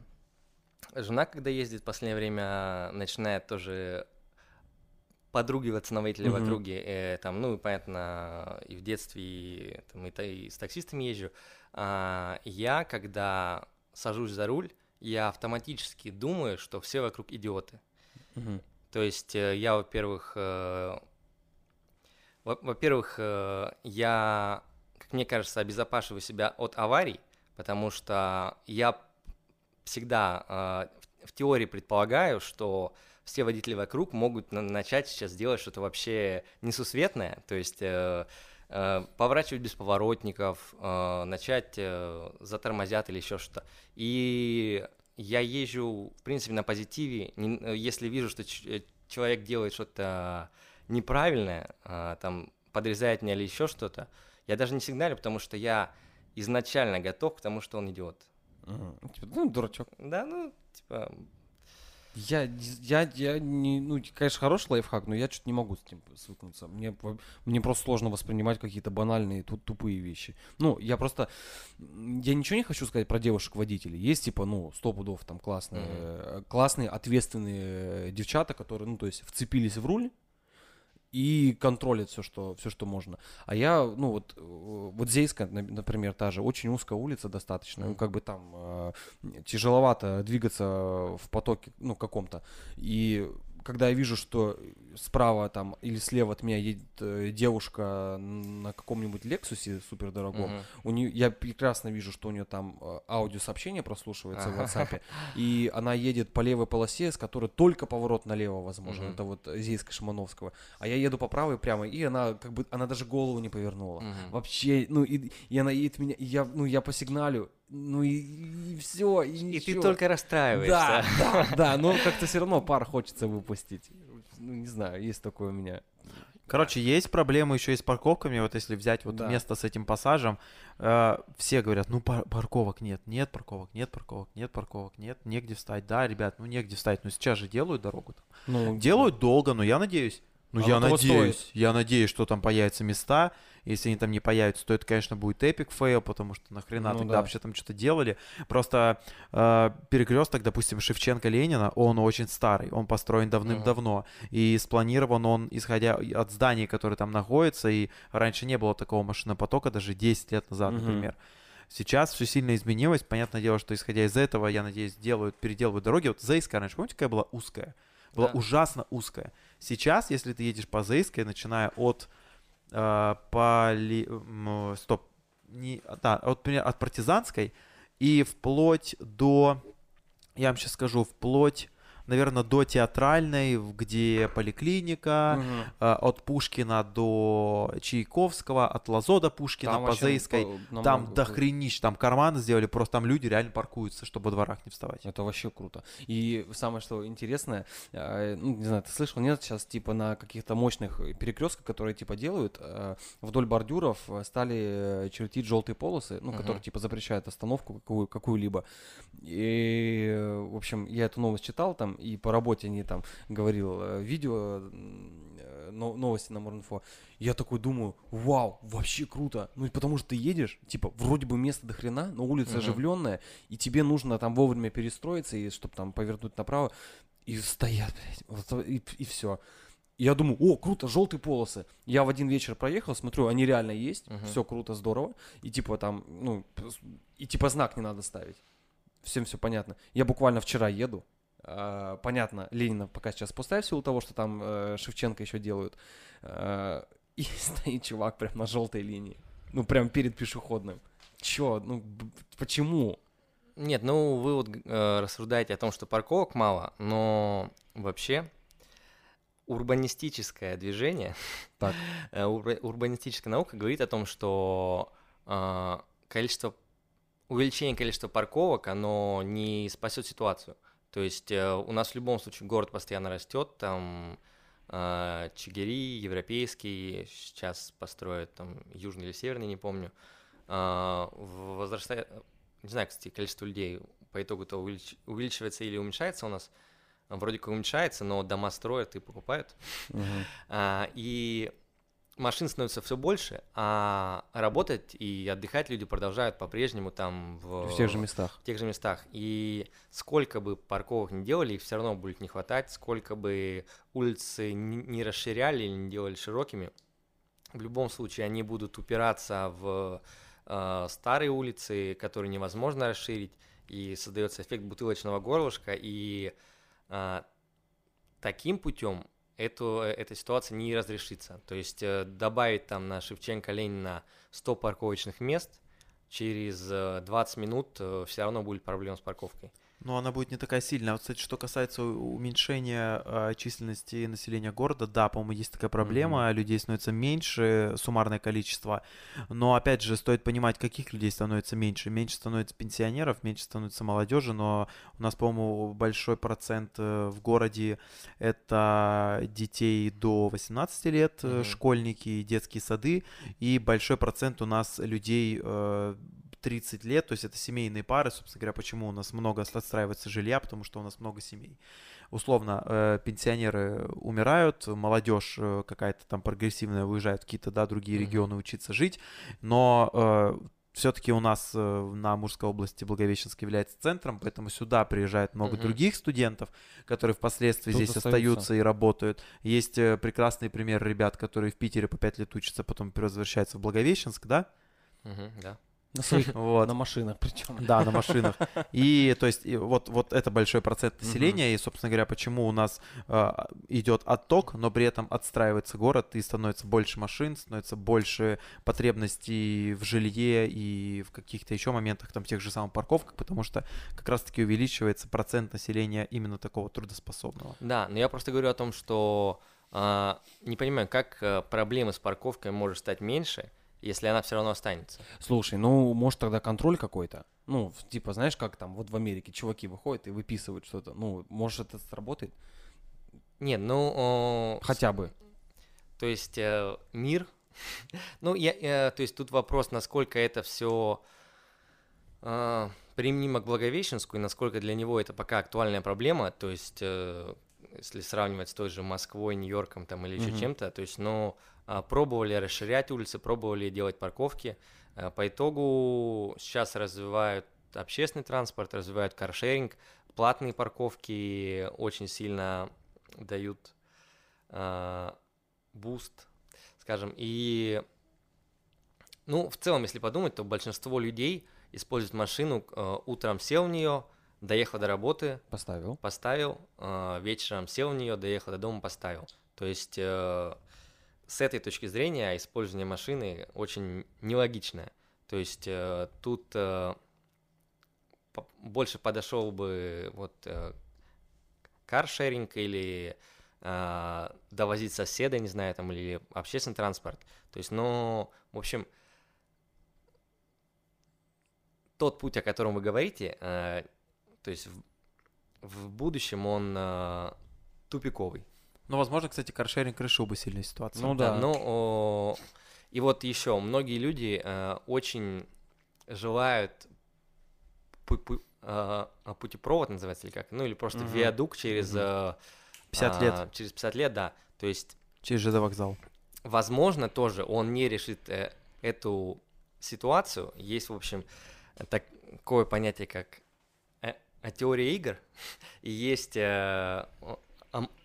жена, когда ездит в последнее время, начинает тоже подругиваться на водителя в Мгм. округе. Э, Там, ну, и понятно, и в детстве, и, там, и, и с таксистами езжу. А, Я, когда сажусь за руль, я автоматически думаю, что все вокруг идиоты. Мгм. То есть э, я, во-первых, э, во- во-первых, э, я, как мне кажется, обезопашиваю себя от аварий, потому что я всегда э, в, теории предполагаю, что все водители вокруг могут на- начать сейчас делать что-то вообще несусветное, то есть э, э, поворачивать без поворотников, э, начать э, затормозят или еще что-то. И я езжу, в принципе, на позитиве. Не- э, если вижу, что э, человек делает что-то неправильное, а, там, подрезает меня или еще что-то, я даже не сигналю, потому что я изначально готов к тому, что он идиот. Мгм. Типа, ну, дурачок. Да, ну, типа, Я, я, я не, ну, конечно, хороший лайфхак, но я что-то не могу с этим свыкнуться. Мне, мне просто сложно воспринимать какие-то банальные, тут тупые вещи. Ну, я просто, я ничего не хочу сказать про девушек-водителей. Есть, типа, ну, сто пудов там классные, э, классные, ответственные девчата, которые, ну, то есть вцепились в руль, и контролят все, что, все, что можно. А я, ну вот, э, вот Зейска, на- например, та же, очень узкая улица достаточно, ну как бы там э, тяжеловато двигаться в потоке, ну каком-то. И когда я вижу, что справа там или слева от меня едет э, девушка на каком-нибудь Лексусе супердорогом, мгм. у нее, я прекрасно вижу, что у нее там э, аудиосообщение прослушивается в WhatsApp, и она едет по левой полосе, с которой только поворот налево возможен. Мгм. Это вот Зейска Шимановского. А я еду по правой прямо, и она как бы, она даже голову не повернула. Мгм. Вообще, ну и, и она едет меня, и я, ну я посигналю, ну и, все, и, И ты ничего. только Да, расстраиваешься. да, да, но как-то все равно пар хочется выпустить. Ну, не знаю, есть такое у меня. Короче, есть проблемы еще и с парковками. Вот если взять вот Да. место с этим пассажем, э, все говорят, ну пар- парковок нет, нет парковок, нет парковок, нет парковок, нет, негде встать. Да, ребят, ну негде встать. Но сейчас же делают дорогу. там. Ну, Делают долго, но я надеюсь. Ну, Оно я надеюсь, я надеюсь, что там появятся места. Если они там не появятся, то это, конечно, будет epic fail, потому что нахрена Ну тогда да. вообще там что-то делали. Просто э, перекресток, допустим, Шевченко-Ленина, он очень старый, он построен давным-давно. И спланирован он, исходя от зданий, которые там находятся, и раньше не было такого машинопотока, даже 10 лет назад, Мгм. например. Сейчас все сильно изменилось. Понятное дело, что исходя из этого, я надеюсь, делают, переделывают дороги. Вот Зейска раньше, помните, какая была узкая? Была Да. ужасно узкая. Сейчас, если ты едешь по Зейской, начиная от э, поли... стоп. Не... Да, от, от партизанской и вплоть до... Я вам сейчас скажу, вплоть, наверное, до театральной, где поликлиника, э, от Пушкина до Чайковского, от Лазо до Пушкина, Там по вообще Зейской. по- Там намного- дохренищ, там карманы сделали, просто там люди реально паркуются, чтобы во дворах не вставать. Это вообще круто. И самое что интересное, э, ну, не знаю, ты слышал, нет, сейчас типа на каких-то мощных перекрестках, которые типа делают, э, вдоль бордюров стали чертить желтые полосы, ну, Мгм. которые типа запрещают остановку какую- какую-либо. И, в общем, я эту новость читал там, и по работе они там говорил э, видео, э, но- новости на Морнфо. Я такой думаю, вау, вообще круто. Ну, потому что ты едешь, типа, вроде бы место до хрена, но улица Мгм. оживленная, и тебе нужно там вовремя перестроиться, и чтобы там повернуть направо, и стоят, блядь, и, и все. Я думаю, о, круто, желтые полосы. Я в один вечер проехал, смотрю, они реально есть, Мгм. все круто, здорово. И типа там, ну, и типа знак не надо ставить. Всем все понятно. Я буквально вчера еду. А, понятно, Ленина пока сейчас пустая в силу того, что там э, Шевченко еще делают. А, и стоит чувак прям на желтой линии. Ну, прям перед пешеходным. Чё? Ну, почему? Нет, ну вы вот э, рассуждаете о том, что парковок мало, но вообще урбанистическое движение, Так. э, урба- урбанистическая наука говорит о том, что э, количество увеличение количества парковок, оно не спасет ситуацию. То есть э, у нас в любом случае город постоянно растет, там э, Чигири, европейский, сейчас построят там южный или северный, не помню. А, возрастает, не знаю, кстати, количество людей по итогу то увелич- увеличивается или уменьшается у нас. Вроде как уменьшается, но дома строят и покупают. А, И машин становится все больше, а работать и отдыхать люди продолжают по-прежнему там в, В тех же местах. в тех же местах. И сколько бы парковок не делали, их все равно будет не хватать, сколько бы улицы не расширяли или не делали широкими, в любом случае они будут упираться в э, старые улицы, которые невозможно расширить, и создается эффект бутылочного горлышка, и э, таким путем эту, эта ситуация не разрешится. То есть э, добавить там на Шевченко Ленина 100 парковочных мест, через э, 20 минут все равно будет проблема с парковкой. Но она будет не такая сильная. Вот, кстати, что касается уменьшения э, численности населения города, да, по-моему, есть такая проблема. Людей становится меньше, суммарное количество. Но опять же, стоит понимать, каких людей становится меньше. Меньше становится пенсионеров, меньше становится молодежи, но у нас, по-моему, большой процент э, в городе это детей до 18 лет, Мгм. школьники, детские сады, и большой процент у нас людей э, 30 лет, то есть это семейные пары, собственно говоря, почему у нас много отстраивается жилья, потому что у нас много семей. Условно, э, пенсионеры умирают, молодежь э, какая-то там прогрессивная уезжает в какие-то, да, другие регионы учиться жить, но все-таки у нас э, на Амурской области Благовещенск является центром, поэтому сюда приезжает много Мгм. других студентов, которые впоследствии Тут здесь остаются. остаются и работают. Есть э, прекрасный пример ребят, которые в Питере по 5 лет учатся, потом возвращаются в Благовещенск, да? Мгм, да. На своих, Вот. на машинах причем. Да, на машинах. И то есть и вот, вот это большой процент населения, и, собственно говоря, почему у нас а, идет отток, но при этом отстраивается город, и становится больше машин, становится больше потребностей в жилье и в каких-то еще моментах, там, тех же самых парковках, потому что как раз-таки увеличивается процент населения именно такого трудоспособного. Да, но я просто говорю о том, что а, не понимаю, как а, проблемы с парковкой может стать меньше, если она все равно останется. Слушай, ну, может тогда контроль какой-то? Ну, типа, знаешь, как там вот в Америке чуваки выходят и выписывают что-то. Ну, может это сработает? Нет, ну, о, Хотя бы. то есть э, мир, ну, я, э, то есть тут вопрос, насколько это все применимо к Благовещенску и насколько для него это пока актуальная проблема, то есть э, если сравнивать с той же Москвой, Нью-Йорком там или еще чем-то, то есть, ну, пробовали расширять улицы, пробовали делать парковки, Э, по итогу сейчас развивают общественный транспорт, развивают каршеринг, платные парковки очень сильно дают а, boost, скажем, и ну, в целом, если подумать, то большинство людей используют машину, э, утром сел в нее, доехал до работы, Поставил. поставил, э, вечером сел в нее, доехал до дома, поставил. То есть э, с этой точки зрения использование машины очень нелогичное. То есть э, тут э, по- больше подошел бы вот э, каршеринг или э, довозить соседа, не знаю, там, или общественный транспорт. То есть, ну, в общем, тот путь, о котором вы говорите, э, то есть в, в будущем он э, тупиковый. Ну, возможно, кстати, каршеринг решил бы сильную ситуацию. Ну да. Ну, о, и вот еще многие люди э, очень желают пу- пу- э, путепровод называется или как, ну или просто Мгм. виадук через э, 50 лет а, через 50 лет, да. То есть, через ЖД вокзал. возможно, тоже он не решит э, эту ситуацию. Есть, в общем, такое понятие, как э, э, теория игр, и есть э,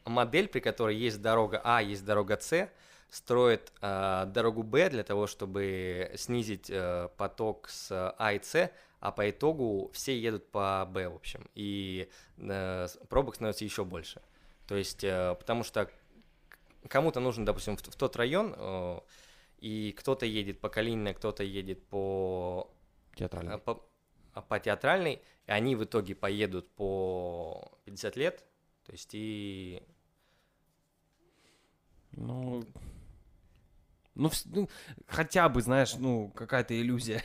модель, при которой есть дорога А, есть дорога С, строит э, дорогу Б для того, чтобы снизить э, поток с А и С, а по итогу все едут по Б, в общем, и э, пробок становится еще больше. То есть, э, потому что кому-то нужно, допустим, в, в тот район, э, и кто-то едет по Калининой, кто-то едет по Театральный. а, по, а, по театральной, и они в итоге поедут по 50 лет, то есть и... Ну, ну, ну, хотя бы, знаешь, ну, какая-то иллюзия.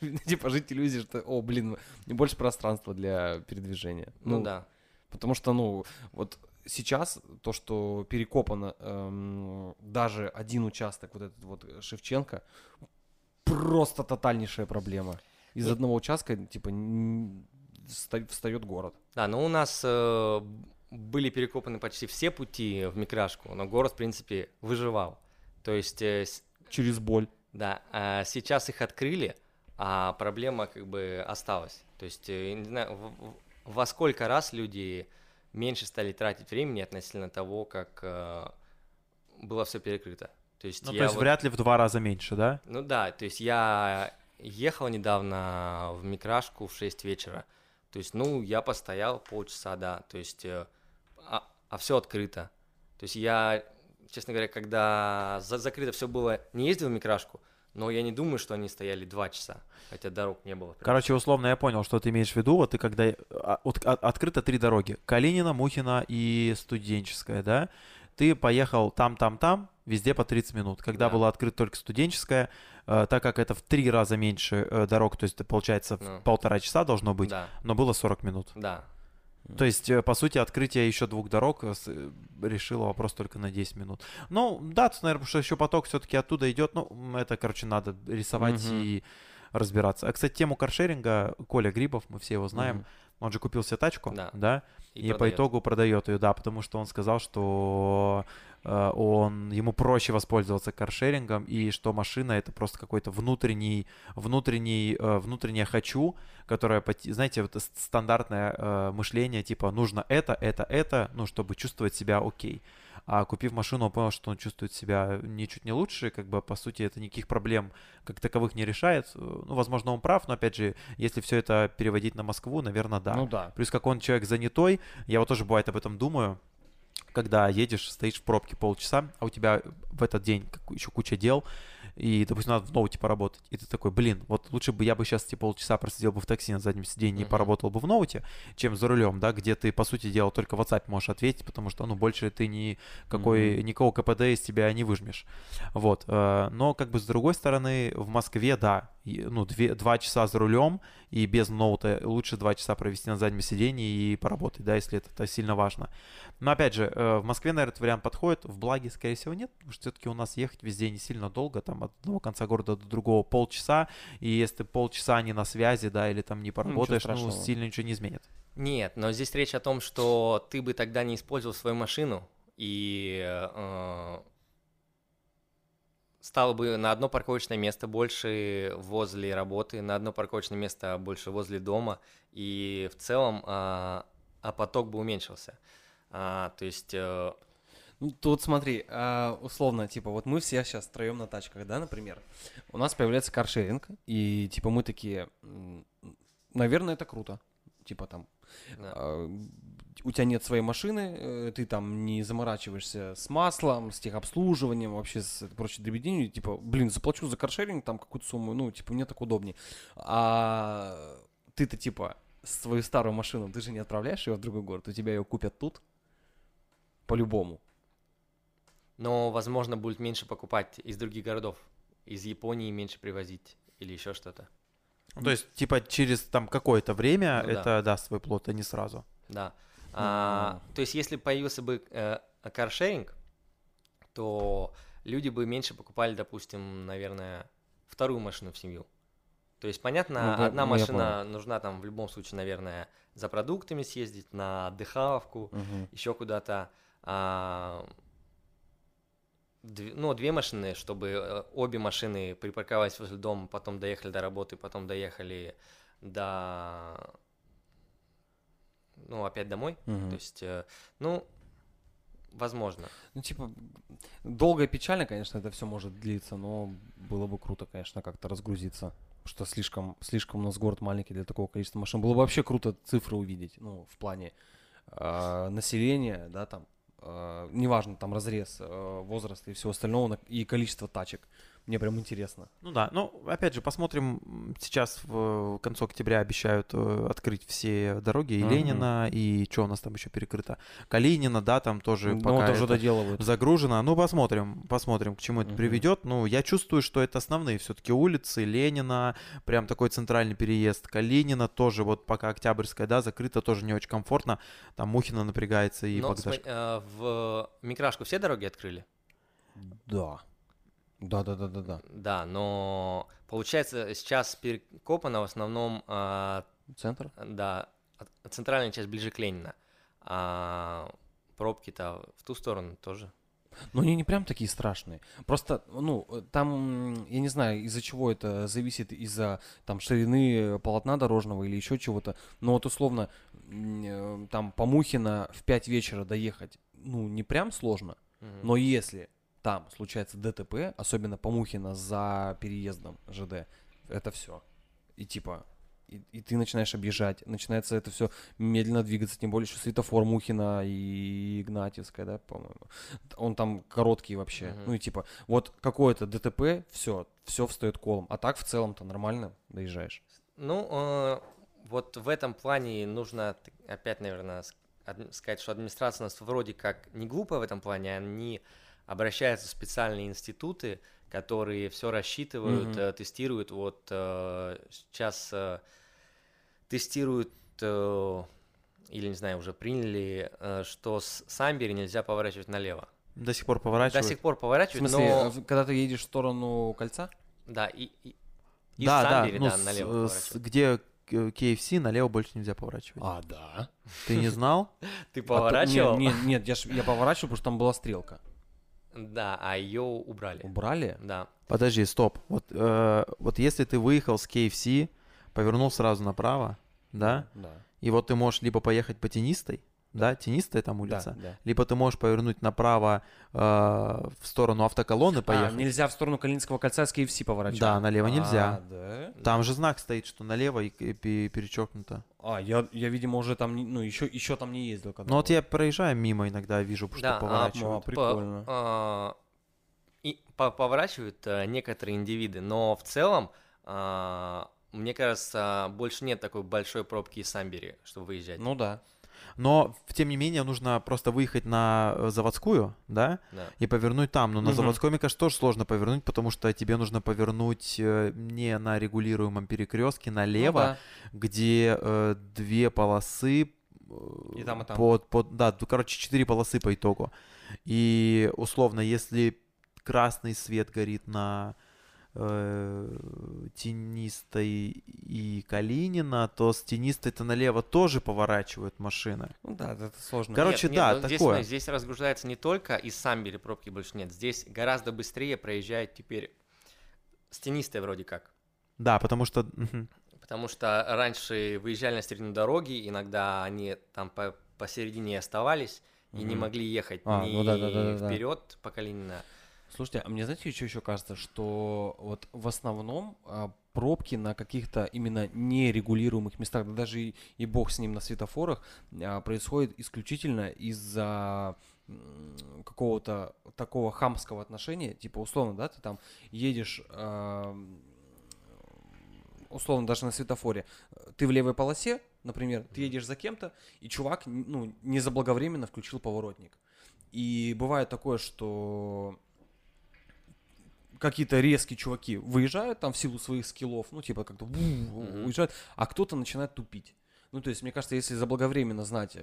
Типа жить иллюзией, что, о, блин, больше пространства для передвижения. Ну, да. Потому что, ну, вот сейчас то, что перекопано эм, даже один участок, вот этот вот Шевченко, просто тотальнейшая проблема. Из И- одного участка, типа, встает город. Да, но у нас э, были перекопаны почти все пути в Микрашку, но город, в принципе, выживал. То есть, э, Через боль. да, а сейчас их открыли, а проблема как бы осталась. То есть, э, не знаю, во сколько раз люди меньше стали тратить времени относительно того, как э, было все перекрыто. То есть, Ну, я то есть вот- вряд ли в два раза меньше, да? Ну да, то есть я ехал недавно в Микрашку в 6 вечера. То есть, ну, я постоял полчаса, да. То есть, а, все открыто. То есть я, честно говоря, когда за- закрыто все было, не ездил в Микрашку, но я не думаю, что они стояли 2 часа, хотя дорог не было. прям. Короче, условно я понял, что ты имеешь в виду. Вот ты когда... а, от- а- открыто три дороги. Калинина, Мухина и Студенческая, да? Ты поехал там, там, там, везде по 30 минут. Когда Да. была открыта только Студенческая, э, так как это в три раза меньше э, дорог, то есть это получается Ну. полтора часа должно быть, Да, но было 40 минут. да. То есть, э, по сути, открытие еще двух дорог э, э, решило вопрос только на 10 минут. Ну, да, тут, наверное, потому что еще поток все-таки оттуда идет. Ну, это, короче, надо рисовать Мгм. и разбираться. А, кстати, тему каршеринга, Коля Грибов, мы все его знаем, Мгм. он же купил себе тачку, Да. да, И, и, по итогу продает ее, да, потому что он сказал, что он, ему проще воспользоваться каршерингом, и что машина это просто какой-то внутренний, внутренний, э, внутреннее хочу, которое, знаете, вот стандартное э, мышление, типа, нужно это, это, это, ну, чтобы чувствовать себя окей. А купив машину, он понял, что он чувствует себя ничуть не лучше, как бы, по сути, это никаких проблем как таковых не решает. Э, Ну, возможно, он прав, но, опять же, если все это переводить на Москву, наверное, да. Ну да. Плюс как он человек занятой, я вот тоже бывает об этом думаю, когда едешь, стоишь в пробке полчаса, а у тебя в этот день еще куча дел, и, допустим, надо в ноуте поработать, и ты такой, блин, вот лучше бы я бы сейчас эти полчаса просидел бы в такси на заднем сиденье и Мгм. поработал бы в ноуте, чем за рулем, да, где ты, по сути дела, только WhatsApp можешь ответить, потому что, ну, больше ты никакой, Мгм. никакого КПД из тебя не выжмешь. Вот. э, Но, как бы, с другой стороны, в Москве, да, и, ну, две, два часа за рулем и без ноута лучше два часа провести на заднем сидении и поработать, да, если это, это сильно важно. Но, опять же, э, в Москве, наверное, этот вариант подходит, в Благе, скорее всего, нет, потому что все-таки у нас ехать везде не сильно долго, там, от одного конца города до другого полчаса, и если ты полчаса не на связи, да, или там не поработаешь, ну, страшного. сильно ничего не изменит. Нет, но здесь речь о том, что ты бы тогда не использовал свою машину и э, стал бы на одно парковочное место больше возле работы, на одно парковочное место больше возле дома, и в целом а, а поток бы уменьшился. А, то есть, э, Ну, тут смотри, а, условно, типа, вот мы все сейчас втроем на тачках, да, например. У нас появляется каршеринг, и, типа, мы такие, наверное, это круто. Типа, там, да. а, у тебя нет своей машины, э, ты там не заморачиваешься с маслом, с техобслуживанием, вообще с прочей дребеденью, типа, блин, заплачу за каршеринг там какую-то сумму, ну, типа, мне так удобнее. А ты-то, типа, свою старую машину, ты же не отправляешь ее в другой город, у тебя ее купят тут, По-любому. Но, возможно, будет меньше покупать из других городов. Из Японии меньше привозить или еще что-то. Ну, то есть, типа, через там какое-то время Ну да. это даст свой плод, а не сразу. Да. А, то есть, если появился бы э, каршеринг, то люди бы меньше покупали, допустим, наверное, вторую машину в семью. То есть, понятно, Ну, да, одна ну, машина нужна там в любом случае, наверное, за продуктами съездить, на отдыхаловку, Мгм. еще куда-то. А, ну, две машины, чтобы э, обе машины припарковались возле дома, потом доехали до работы, потом доехали до... Ну, опять домой. Мгм. То есть, э, ну, возможно. Ну, типа, долго и печально, конечно, это все может длиться, но было бы круто, конечно, как-то разгрузиться. Что слишком, слишком у нас город маленький для такого количества машин. Было бы вообще круто цифры увидеть, ну, в плане а, населения, да, там, неважно, там, разрез а, возраста и всего остального, на- и количество тачек. Мне прям интересно. Ну да, ну опять же, посмотрим. Сейчас в конце октября обещают э, открыть все дороги и. Ленина, и что у нас там еще перекрыто? Калинина, да, там тоже Ну, пока это доделывают. загружено. Ну, посмотрим, посмотрим, к чему это приведет. Ну, я чувствую, что это основные все-таки улицы. Ленина, прям такой центральный переезд. Калинина тоже, вот пока Октябрьская, да, закрыта, тоже не очень комфортно. Там Мухина напрягается и Но Богдаш. смо- э, в Микрашку все дороги открыли? Да. Да, да, да, да, да. Да, но получается сейчас перекопано в основном, а, Центр? да, центральная часть ближе к Ленина, а пробки-то в ту сторону тоже. Но они не прям такие страшные. Просто, ну, там, я не знаю, из-за чего это зависит, из-за там ширины полотна дорожного или еще чего-то. Но вот условно, э, там по Мухино в 5 вечера доехать, ну, не прям сложно. Мгм. Но если там случается ДТП, особенно по Мухино за переездом ЖД, это все. И типа, и, и ты начинаешь объезжать, начинается это все медленно двигаться, тем более, что светофор Мухина и Игнатьевская, да, по-моему. Он там короткий вообще. Мгм. Ну и типа, вот какое-то ДТП, все, все встает колом. А так в целом-то нормально доезжаешь. Ну, э, вот в этом плане нужно опять, наверное, сказать, что администрация у нас вроде как не глупая в этом плане, они обращаются в специальные институты, которые все рассчитывают, э, тестируют. Вот э, сейчас э, тестируют, или не знаю, уже приняли, что с Самбери нельзя поворачивать налево. До сих пор До поворачивают. сих пор В поворачивают, смысле, но... в- когда ты едешь в сторону кольца? Да, и, и- из да, да, Самбери, ну, да, с- налево с- поворачивать. где KFC, налево больше нельзя поворачивать. А, да. Ты не знал? Ты А поворачивал? Нет, я поворачивал, потому что там была стрелка. Да, а ее убрали. Убрали? Да. Подожди, стоп. Вот, э, вот если ты выехал с KFC, повернул сразу направо, да, Да. и вот ты можешь либо поехать по тенистой, да, тенистая там улица, Да, да. либо ты можешь повернуть направо э, в сторону автоколонны А, поехать. нельзя в сторону Калининского кольца с KFC поворачивать? Да, налево нельзя. А, да? Там же знак стоит, что налево и, и пе- перечеркнуто. А, я, я, видимо, уже там, не- ну, еще, еще там не ездил. Когда Ну вот я проезжаю мимо иногда, вижу, что Да, а, поворачивают. А, По- прикольно. а, и по- поворачивают а, некоторые индивиды, но в целом, а, мне кажется, больше нет такой большой пробки из Самбери, чтобы выезжать. Ну да. Но, тем не менее, нужно просто выехать на э, заводскую, да, Да. и повернуть там. Но на Мгм. заводской, мне кажется, тоже сложно повернуть, потому что тебе нужно повернуть э, не на регулируемом перекрестке налево, Ну да. где э, две полосы. э, И там, и там. Под, под, да, короче, четыре полосы по итогу. И условно, если красный свет горит на тенистой и Калинина, то с тенистой-то налево тоже поворачивают машины. Ну да, это сложно. Короче, Нет, да, нет, ну, здесь, такое. смотри, здесь разгружается не только из Самбери пробки больше нет, здесь гораздо быстрее проезжает теперь с тенистой вроде как. Да, потому что... Потому что раньше выезжали на середину дороги, иногда они там по, посередине оставались и не Мгм. могли ехать А, ни ну да, да, да, да. вперед по Калинина. Слушайте, а мне знаете, что еще кажется, что вот в основном а, пробки на каких-то именно нерегулируемых местах, да даже и, и бог с ним на светофорах, а, происходит исключительно из-за какого-то такого хамского отношения, типа условно, да, ты там едешь, а, условно даже на светофоре, ты в левой полосе, например, ты едешь за кем-то, и чувак, ну, не заблаговременно включил поворотник. И бывает такое, что какие-то резкие чуваки выезжают там в силу своих скиллов, ну, типа как-то Мгм. уезжают, а кто-то начинает тупить. Ну, то есть, мне кажется, если заблаговременно знать,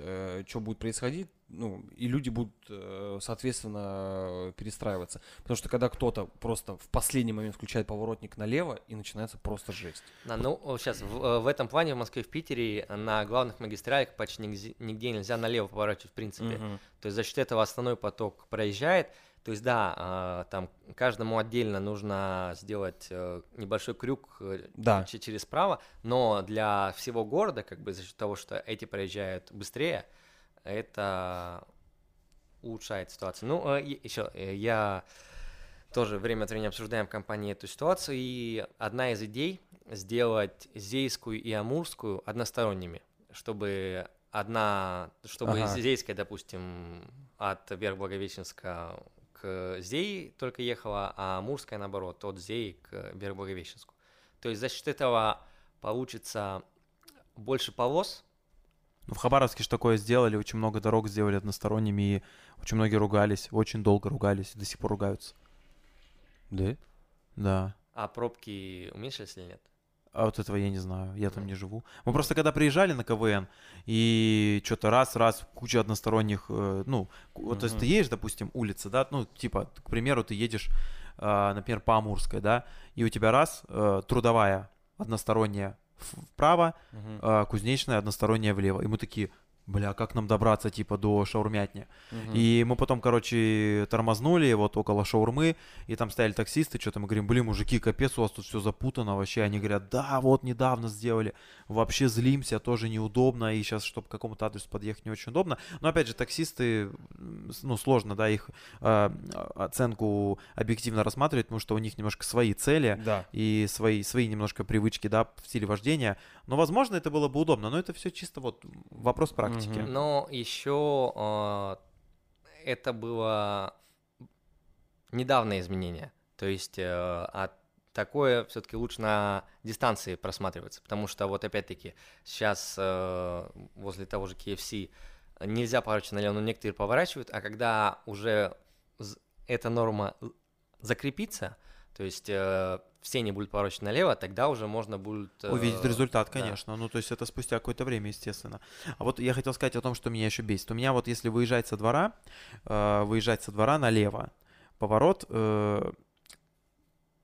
что будет происходить, ну, и люди будут, э, соответственно, перестраиваться. Потому что когда кто-то просто в последний момент включает поворотник налево, и начинается просто жесть. Да, ну, сейчас, в, э, в этом плане в Москве в Питере на главных магистралях почти нигде, нигде нельзя налево поворачивать в принципе. Мгм. То есть за счет этого основной поток проезжает. То есть да, а, там каждому отдельно нужно сделать э, небольшой крюк э, Да. че- через право, но для всего города, как бы за счет того, что эти проезжают быстрее, это улучшает ситуацию. Ну, еще я тоже время от времени обсуждаем в компании эту ситуацию, и одна из идей сделать Зейскую и Амурскую односторонними, чтобы одна, чтобы Ага. Зейская, допустим, от Верх-Благовещенска к Зей только ехала, а Амурская, наоборот, от Зей к Верх-Благовещенску. То есть за счет этого получится больше полос, Ну, в Хабаровске же такое сделали, очень много дорог сделали односторонними, и очень многие ругались, очень долго ругались, и до сих пор ругаются. Да? Да. а пробки уменьшились или нет? А вот этого я не знаю, я там не живу. Мы просто когда приезжали на КВН, и что-то раз-раз, куча односторонних, э, ну, вот, то есть ты едешь, допустим, улица, да, ну, типа, к примеру, ты едешь, а, например, по Амурской, да, и у тебя раз, э, трудовая односторонняя вправо, а, кузнечная односторонняя влево. И мы такие, бля, как нам добраться, типа, до шаурмятни? Мгм. И мы потом, короче, тормознули вот около шаурмы, и там стояли таксисты, что-то мы говорим, блин, мужики, капец, у вас тут все запутано вообще. Они говорят, да, вот недавно сделали, вообще злимся, тоже неудобно, и сейчас, чтобы к какому-то адресу подъехать, не очень удобно. Но, опять же, таксисты, ну, сложно, да, их э, оценку объективно рассматривать, потому что у них немножко свои цели, Да. и свои, свои немножко привычки, да, в стиле вождения. Но, возможно, это было бы удобно, но это все чисто вот вопрос практики. Мгм. Но еще а, это было недавнее изменение. То есть э, а такое все-таки лучше на дистанции просматривается, потому что вот опять-таки сейчас э, возле того же KFC нельзя поворачивать налево, но некоторые поворачивают, а когда уже эта норма закрепится, то есть э, все не будут поворачивать налево, тогда уже можно будет... э, Увидеть результат, да. конечно. Ну, то есть это спустя какое-то время, естественно. А вот я хотел сказать о том, что меня еще бесит. У меня вот если выезжать со двора, э, выезжать со двора налево, поворот, э,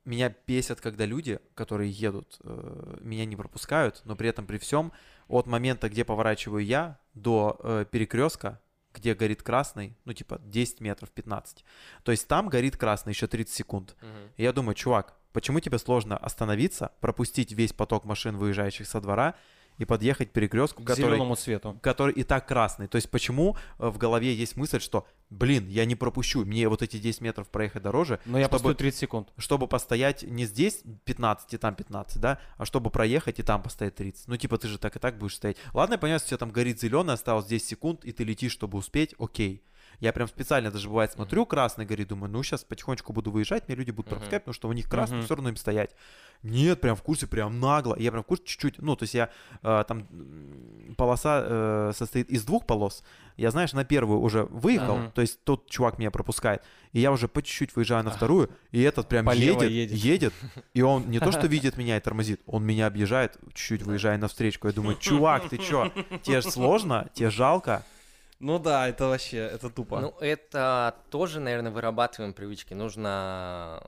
меня бесят, когда люди, которые едут, э, меня не пропускают, но при этом при всем от момента, где поворачиваю я, до э, перекрестка, где горит красный, ну типа 10 метров, 15. То есть там горит красный еще 30 секунд. Мгм. И я думаю, чувак, почему тебе сложно остановиться, пропустить весь поток машин, выезжающих со двора, и подъехать к перекрестку, К который, зеленому цвету. который и так красный? То есть почему э, в голове есть мысль, что, блин, я не пропущу, мне вот эти 10 метров проехать дороже, Но я чтобы- постою 30 секунд. чтобы постоять не здесь 15 и там 15, да, а чтобы проехать и там постоять 30. Ну, типа, ты же так и так будешь стоять. Ладно, я понимаю, если у тебя там горит зеленый, осталось 10 секунд, и ты летишь, чтобы успеть, окей. Я прям специально даже бывает смотрю, красный горит, думаю, ну сейчас потихонечку буду выезжать, мне люди будут пропускать, потому что у них красный, Мгм. все равно им стоять. Нет, прям в курсе, прям нагло. Я прям в курсе чуть-чуть, ну, то есть я э, там полоса э, состоит из двух полос. Я, знаешь, на первую уже выехал, Ага. то есть тот чувак меня пропускает, и я уже по чуть-чуть выезжаю на вторую, и этот прям едет, едет. едет, и он не то что видит меня и тормозит, он меня объезжает, чуть-чуть выезжая навстречу. Я думаю, чувак, ты чё, тебе ж сложно, тебе жалко. Ну да, это вообще, это тупо. Ну, это тоже, наверное, вырабатываем привычки. Нужно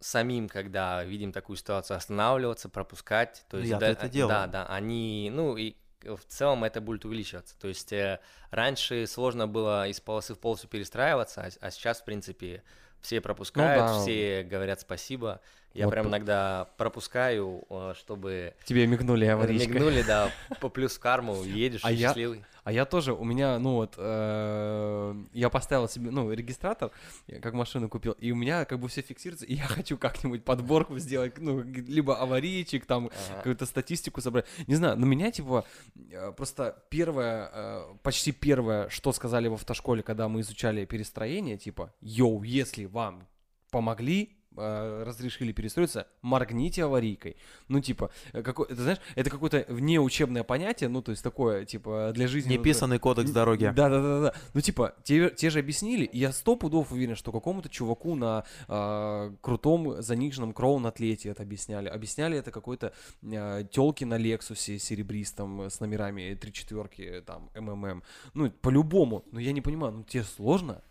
самим, когда видим такую ситуацию, останавливаться, пропускать. То Ну, есть, я-то да, это делаю. да, да, они, ну и в целом это будет увеличиваться. То есть э, раньше сложно было из полосы в полосу перестраиваться, а, а сейчас, в принципе, все пропускают, да. все говорят спасибо. Я Вот прям иногда пропускаю, э, чтобы Тебе мигнули аварийка. мигнули, да, по плюс карму, едешь А я- счастливый. А я тоже, у меня, ну вот, э, я поставил себе, ну, регистратор, я как машину купил, и у меня как бы все фиксируется, и я хочу как-нибудь подборку сделать, ну, либо аварийчик, там, Ага. какую-то статистику собрать. Не знаю, но меня, типа, э, просто первое, э, почти первое, что сказали в автошколе, когда мы изучали перестроение, типа, йоу, если вам помогли, разрешили перестроиться, моргните аварийкой. Ну, типа, э, какой, это, знаешь, это какое-то внеучебное понятие, ну, то есть такое, типа, для жизни... Неписанный кодекс дороги. Да, да, да, да. Ну, типа, те, те же объяснили, и я сто пудов уверен, что какому-то чуваку на э, крутом заниженном кроун-атлете это объясняли. Объясняли это какой-то э, телки на Лексусе серебристом с номерами три четверки, там, МММ. Ну, по-любому. Но я не понимаю, ну, тебе сложно?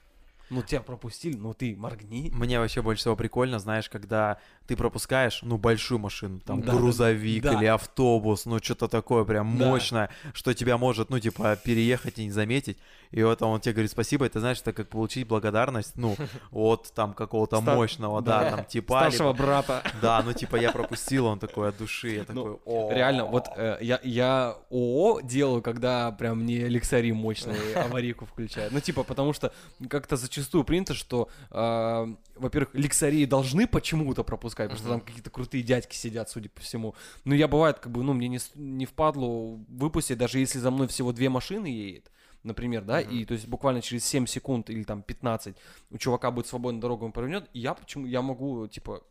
Ну, тебя пропустили, ну ты моргни. Мне вообще больше всего прикольно, знаешь, когда ты пропускаешь, ну, большую машину, там, Да, грузовик да. или автобус, ну, что-то такое прям Да. мощное, что тебя может, ну, типа, переехать и не заметить. И вот он тебе говорит спасибо, и ты знаешь, это как получить благодарность, ну, от там какого-то Ста- мощного, да, да. там, типа, Старшего брата. да, ну, типа, я пропустил, он такой от души, я Ну, такой, о Реально, вот э, я, я ООО делаю, когда прям мне лексари мощные аварийку включают. Ну, типа, потому что как-то зачастую принято, что, э, во-первых, лексари должны почему-то пропускать, потому что там какие-то крутые дядьки сидят, судя по всему. Но я бывает, как бы, ну, мне не, не впадло выпустить, даже если за мной всего две машины едет, например, да, и то есть буквально через 7 секунд или там 15 у чувака будет свободная дорога, он повернет, и я почему, я могу, типа,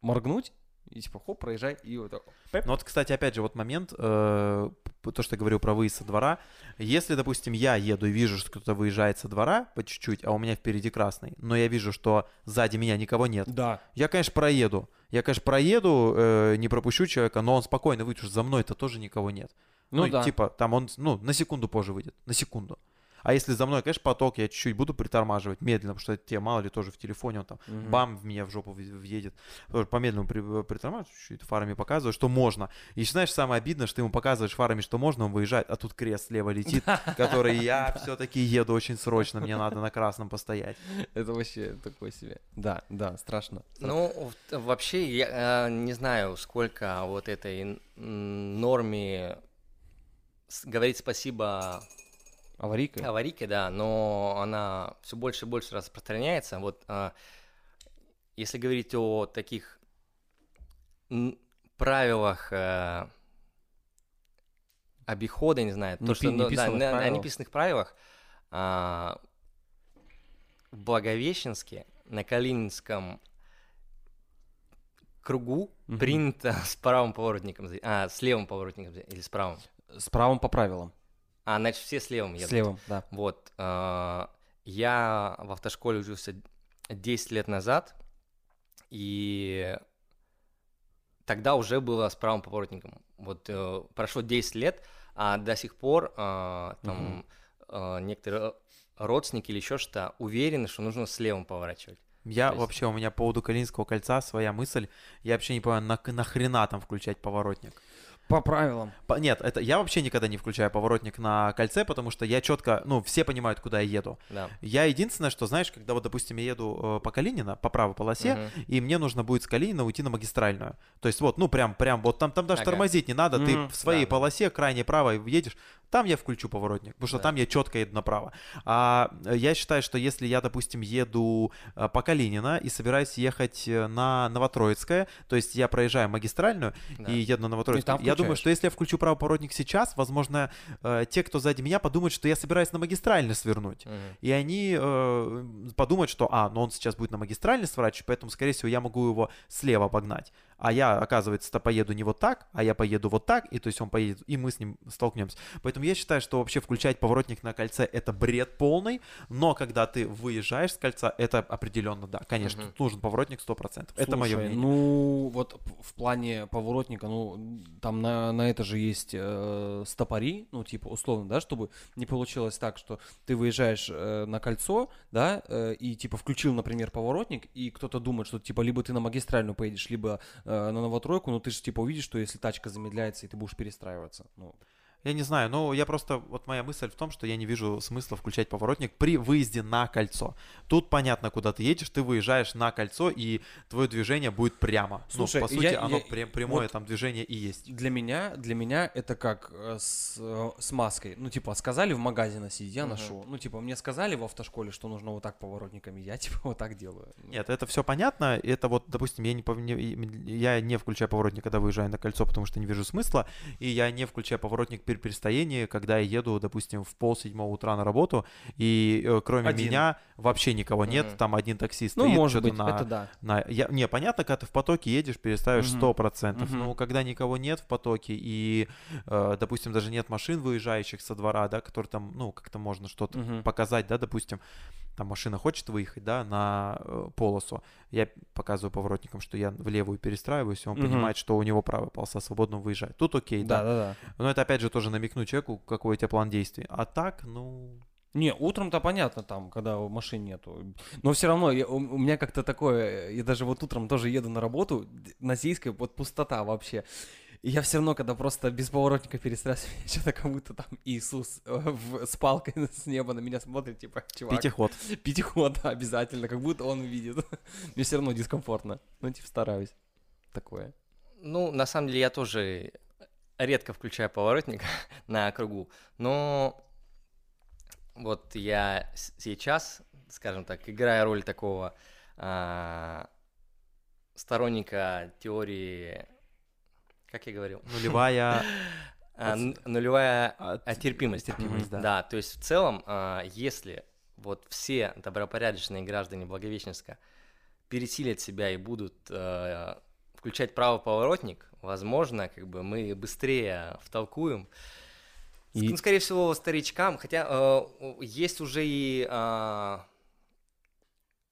моргнуть, и типа, хоп, проезжай, и вот так. Ну вот, кстати, опять же, вот момент, э, то, что я говорил про выезд со двора. Если, допустим, я еду и вижу, что кто-то выезжает со двора по чуть-чуть, а у меня впереди красный, но я вижу, что сзади меня никого нет, Да. я, конечно, проеду. Я, конечно, проеду, э, не пропущу человека, но он спокойно выйдет, что за мной-то тоже никого нет. Ну да. типа, там он, ну, на секунду позже выйдет, на секунду. А если за мной, конечно, поток, я чуть-чуть буду притормаживать медленно, потому что тебе мало ли тоже в телефоне он там Мгм. бам, в меня в жопу въ- въедет. Тоже По-медленному при, притормаживаю, чуть-чуть фарами показываю, что можно. И знаешь, самое обидное, что ты ему показываешь фарами, что можно, он выезжает, а тут крест слева летит, который я все-таки еду очень срочно, мне надо на красном постоять. Это вообще такое себе. Да, да, страшно. Ну, вообще, я э, не знаю, сколько вот этой норме говорить спасибо Аварийка? аварийке, да, но она все больше и больше распространяется. Вот а, если говорить о таких правилах э, обихода, не знаю, то, Непи- что, ну, да, неписанных на, на правилах. неписанных правилах а, в Благовещенске на Калининском кругу Мгм. принято с правым поворотником, а, с левым поворотником или с правым. С правом по правилам. А, значит, все с левым едут. С левым, да. Вот, а, я в автошколе учился 10 лет назад, и тогда уже было с правым поворотником. Вот э, прошло 10 лет, а до сих пор а, там а, некоторые родственники или еще что уверены, что нужно с левым поворачивать. Я есть- вообще, у меня по поводу Калининского кольца своя мысль, я вообще не понимаю, на, нахрена там включать поворотник? По правилам. По- Нет, это я вообще никогда не включаю поворотник на кольце, потому что я четко, ну, все понимают, куда я еду. Да. Я единственное, что, знаешь, когда вот, допустим, я еду э, по Калинина, по правой полосе, Мгм. и мне нужно будет с Калинина уйти на магистральную. То есть вот, ну, прям, прям, вот там, там даже Ага. тормозить не надо, ты Мгм. в своей Да, да. полосе крайне правой едешь, там я включу поворотник, потому что Да. там я четко еду направо. А э, я считаю, что если я, допустим, еду э, по Калинина и собираюсь ехать на Новотроицкое, то есть я проезжаю магистральную Да. и еду на Новотроицкое, там я думаю, что если я включу правый поворотник сейчас, возможно, э, те, кто сзади меня, подумают, что я собираюсь на магистральный свернуть. Мгм. И они э, подумают, что, а, ну он сейчас будет на магистральный сворачивать, поэтому, скорее всего, я могу его слева обогнать. А я, оказывается-то, поеду не вот так, а я поеду вот так, и то есть он поедет, и мы с ним столкнемся. Поэтому я считаю, что вообще включать поворотник на кольце это бред полный, но когда ты выезжаешь с кольца, это определенно да. Конечно, Мгм. тут нужен поворотник 100%. это мое Слушай, мнение. Ну, вот в плане поворотника, ну, там на, на это же есть э, стопори, ну, типа, условно, да, чтобы не получилось так, что ты выезжаешь э, на кольцо, да, э, и, типа, включил, например, поворотник, и кто-то думает, что, типа, либо ты на магистральную поедешь, либо э, на новотройку, но ты же, типа, увидишь, что если тачка замедляется, и ты будешь перестраиваться. Ну, Я не знаю, но я просто, вот моя мысль в том, что я не вижу смысла включать поворотник при выезде на кольцо. Тут понятно, куда ты едешь, ты выезжаешь на кольцо, и твое движение будет прямо. Слушай, ну, по сути, я- оно я- прям- прямое вот там движение и есть. Для меня, для меня это как э, с, э, с маской. Ну, типа, сказали в магазе носить, я Мгм. ношу. Ну, типа, мне сказали в автошколе, что нужно вот так поворотниками, я, типа, вот так делаю. Нет, это все понятно. Это вот, допустим, я не- я не включаю поворотник, когда выезжаю на кольцо, потому что не вижу смысла, и я не включаю поворотник перед теперь при стоянии, когда я еду, допустим, в пол седьмого утра на работу, и э, кроме Один. меня вообще никого нет, Мгм. там один таксист Ну, стоит, может что-то быть, на, это да. на- я- Не, понятно, когда ты в потоке едешь, переставишь сто процентов. Мгм. Но когда никого нет в потоке, и, э, допустим, даже нет машин, выезжающих со двора, да, которые там, ну, как-то можно что-то Мгм. показать, да, допустим, там машина хочет выехать, да, на э, полосу, я показываю поворотникам, что я в левую перестраиваюсь, и он Мгм. понимает, что у него правая полоса свободно выезжает. Тут окей, Да, да. да, да. Но это опять же тоже намекнуть человеку, какой у тебя план действий. А так, ну, Не, утром-то понятно там, когда машин нету. Но все равно я- у, у меня как-то такое, я даже вот утром тоже еду на работу, на Зейской вот пустота вообще. И я все равно, когда просто без поворотника перестраиваюсь, что-то как будто там Иисус э, в- с палкой с неба на меня смотрит, типа, чувак, пятиход. пятиход, да, обязательно, как будто он видит. Мне все равно дискомфортно. Ну, типа, стараюсь. Такое. Ну, на самом деле, я тоже редко включаю поворотник на кругу, но вот я сейчас, скажем так, играю роль такого а, сторонника теории, как я говорил, Нулевая н- нулевая а, терпимость. терпимость, да. Да, то есть в целом, а, если вот все добропорядочные граждане Благовещенска пересилят себя и будут э, включать правый поворотник, возможно, как бы мы быстрее втолкуем. И- скорее всего, старичкам, хотя э, есть уже и а,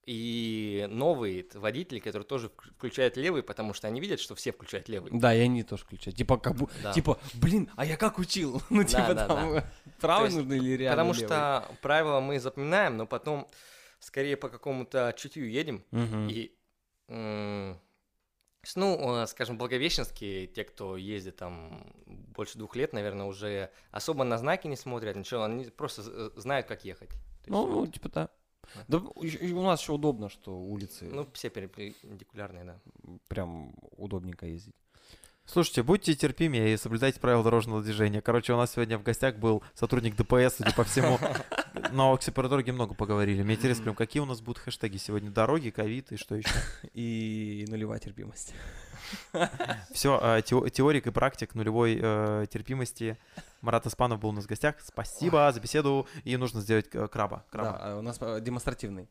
и новые водители, которые тоже вк- включают левый, потому что они видят, что все включают левый. Да, и они тоже включают. Типа, как бы, Да. типа, блин, а я как учил? Ну, Да, типа, да, там, правый есть, нужно или реально Потому левый? что правила мы запоминаем, но потом скорее по какому-то чутью едем. Мгм. И, ну, э, скажем, благовещенские, те, кто ездит там больше двух лет, наверное, уже особо на знаки не смотрят, ничего, они просто з- знают, как ехать. Есть Ну, вот, ну, типа, да. Да, у нас еще удобно, что улицы ну, все перпендикулярные, да. прям удобненько ездить. Слушайте, будьте терпимее и соблюдайте правила дорожного движения. Короче, у нас сегодня в гостях был сотрудник ДПС, судя по всему. Но о ксипродороге много поговорили. Мне интересно, прям, какие у нас будут хэштеги сегодня? Дороги, ковид и что еще? И нулевая терпимость. Все, теорик и практик нулевой э, терпимости. Марат Аспанов был у нас в гостях. Спасибо за беседу. И нужно сделать э, краба. краба. Да, а у нас э, демонстративный.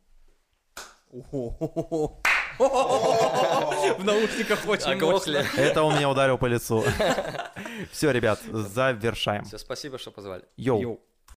В наушниках очень Оглохли. мощно. Это он меня ударил по лицу. Все, ребят, завершаем. Все, спасибо, что позвали. Йоу.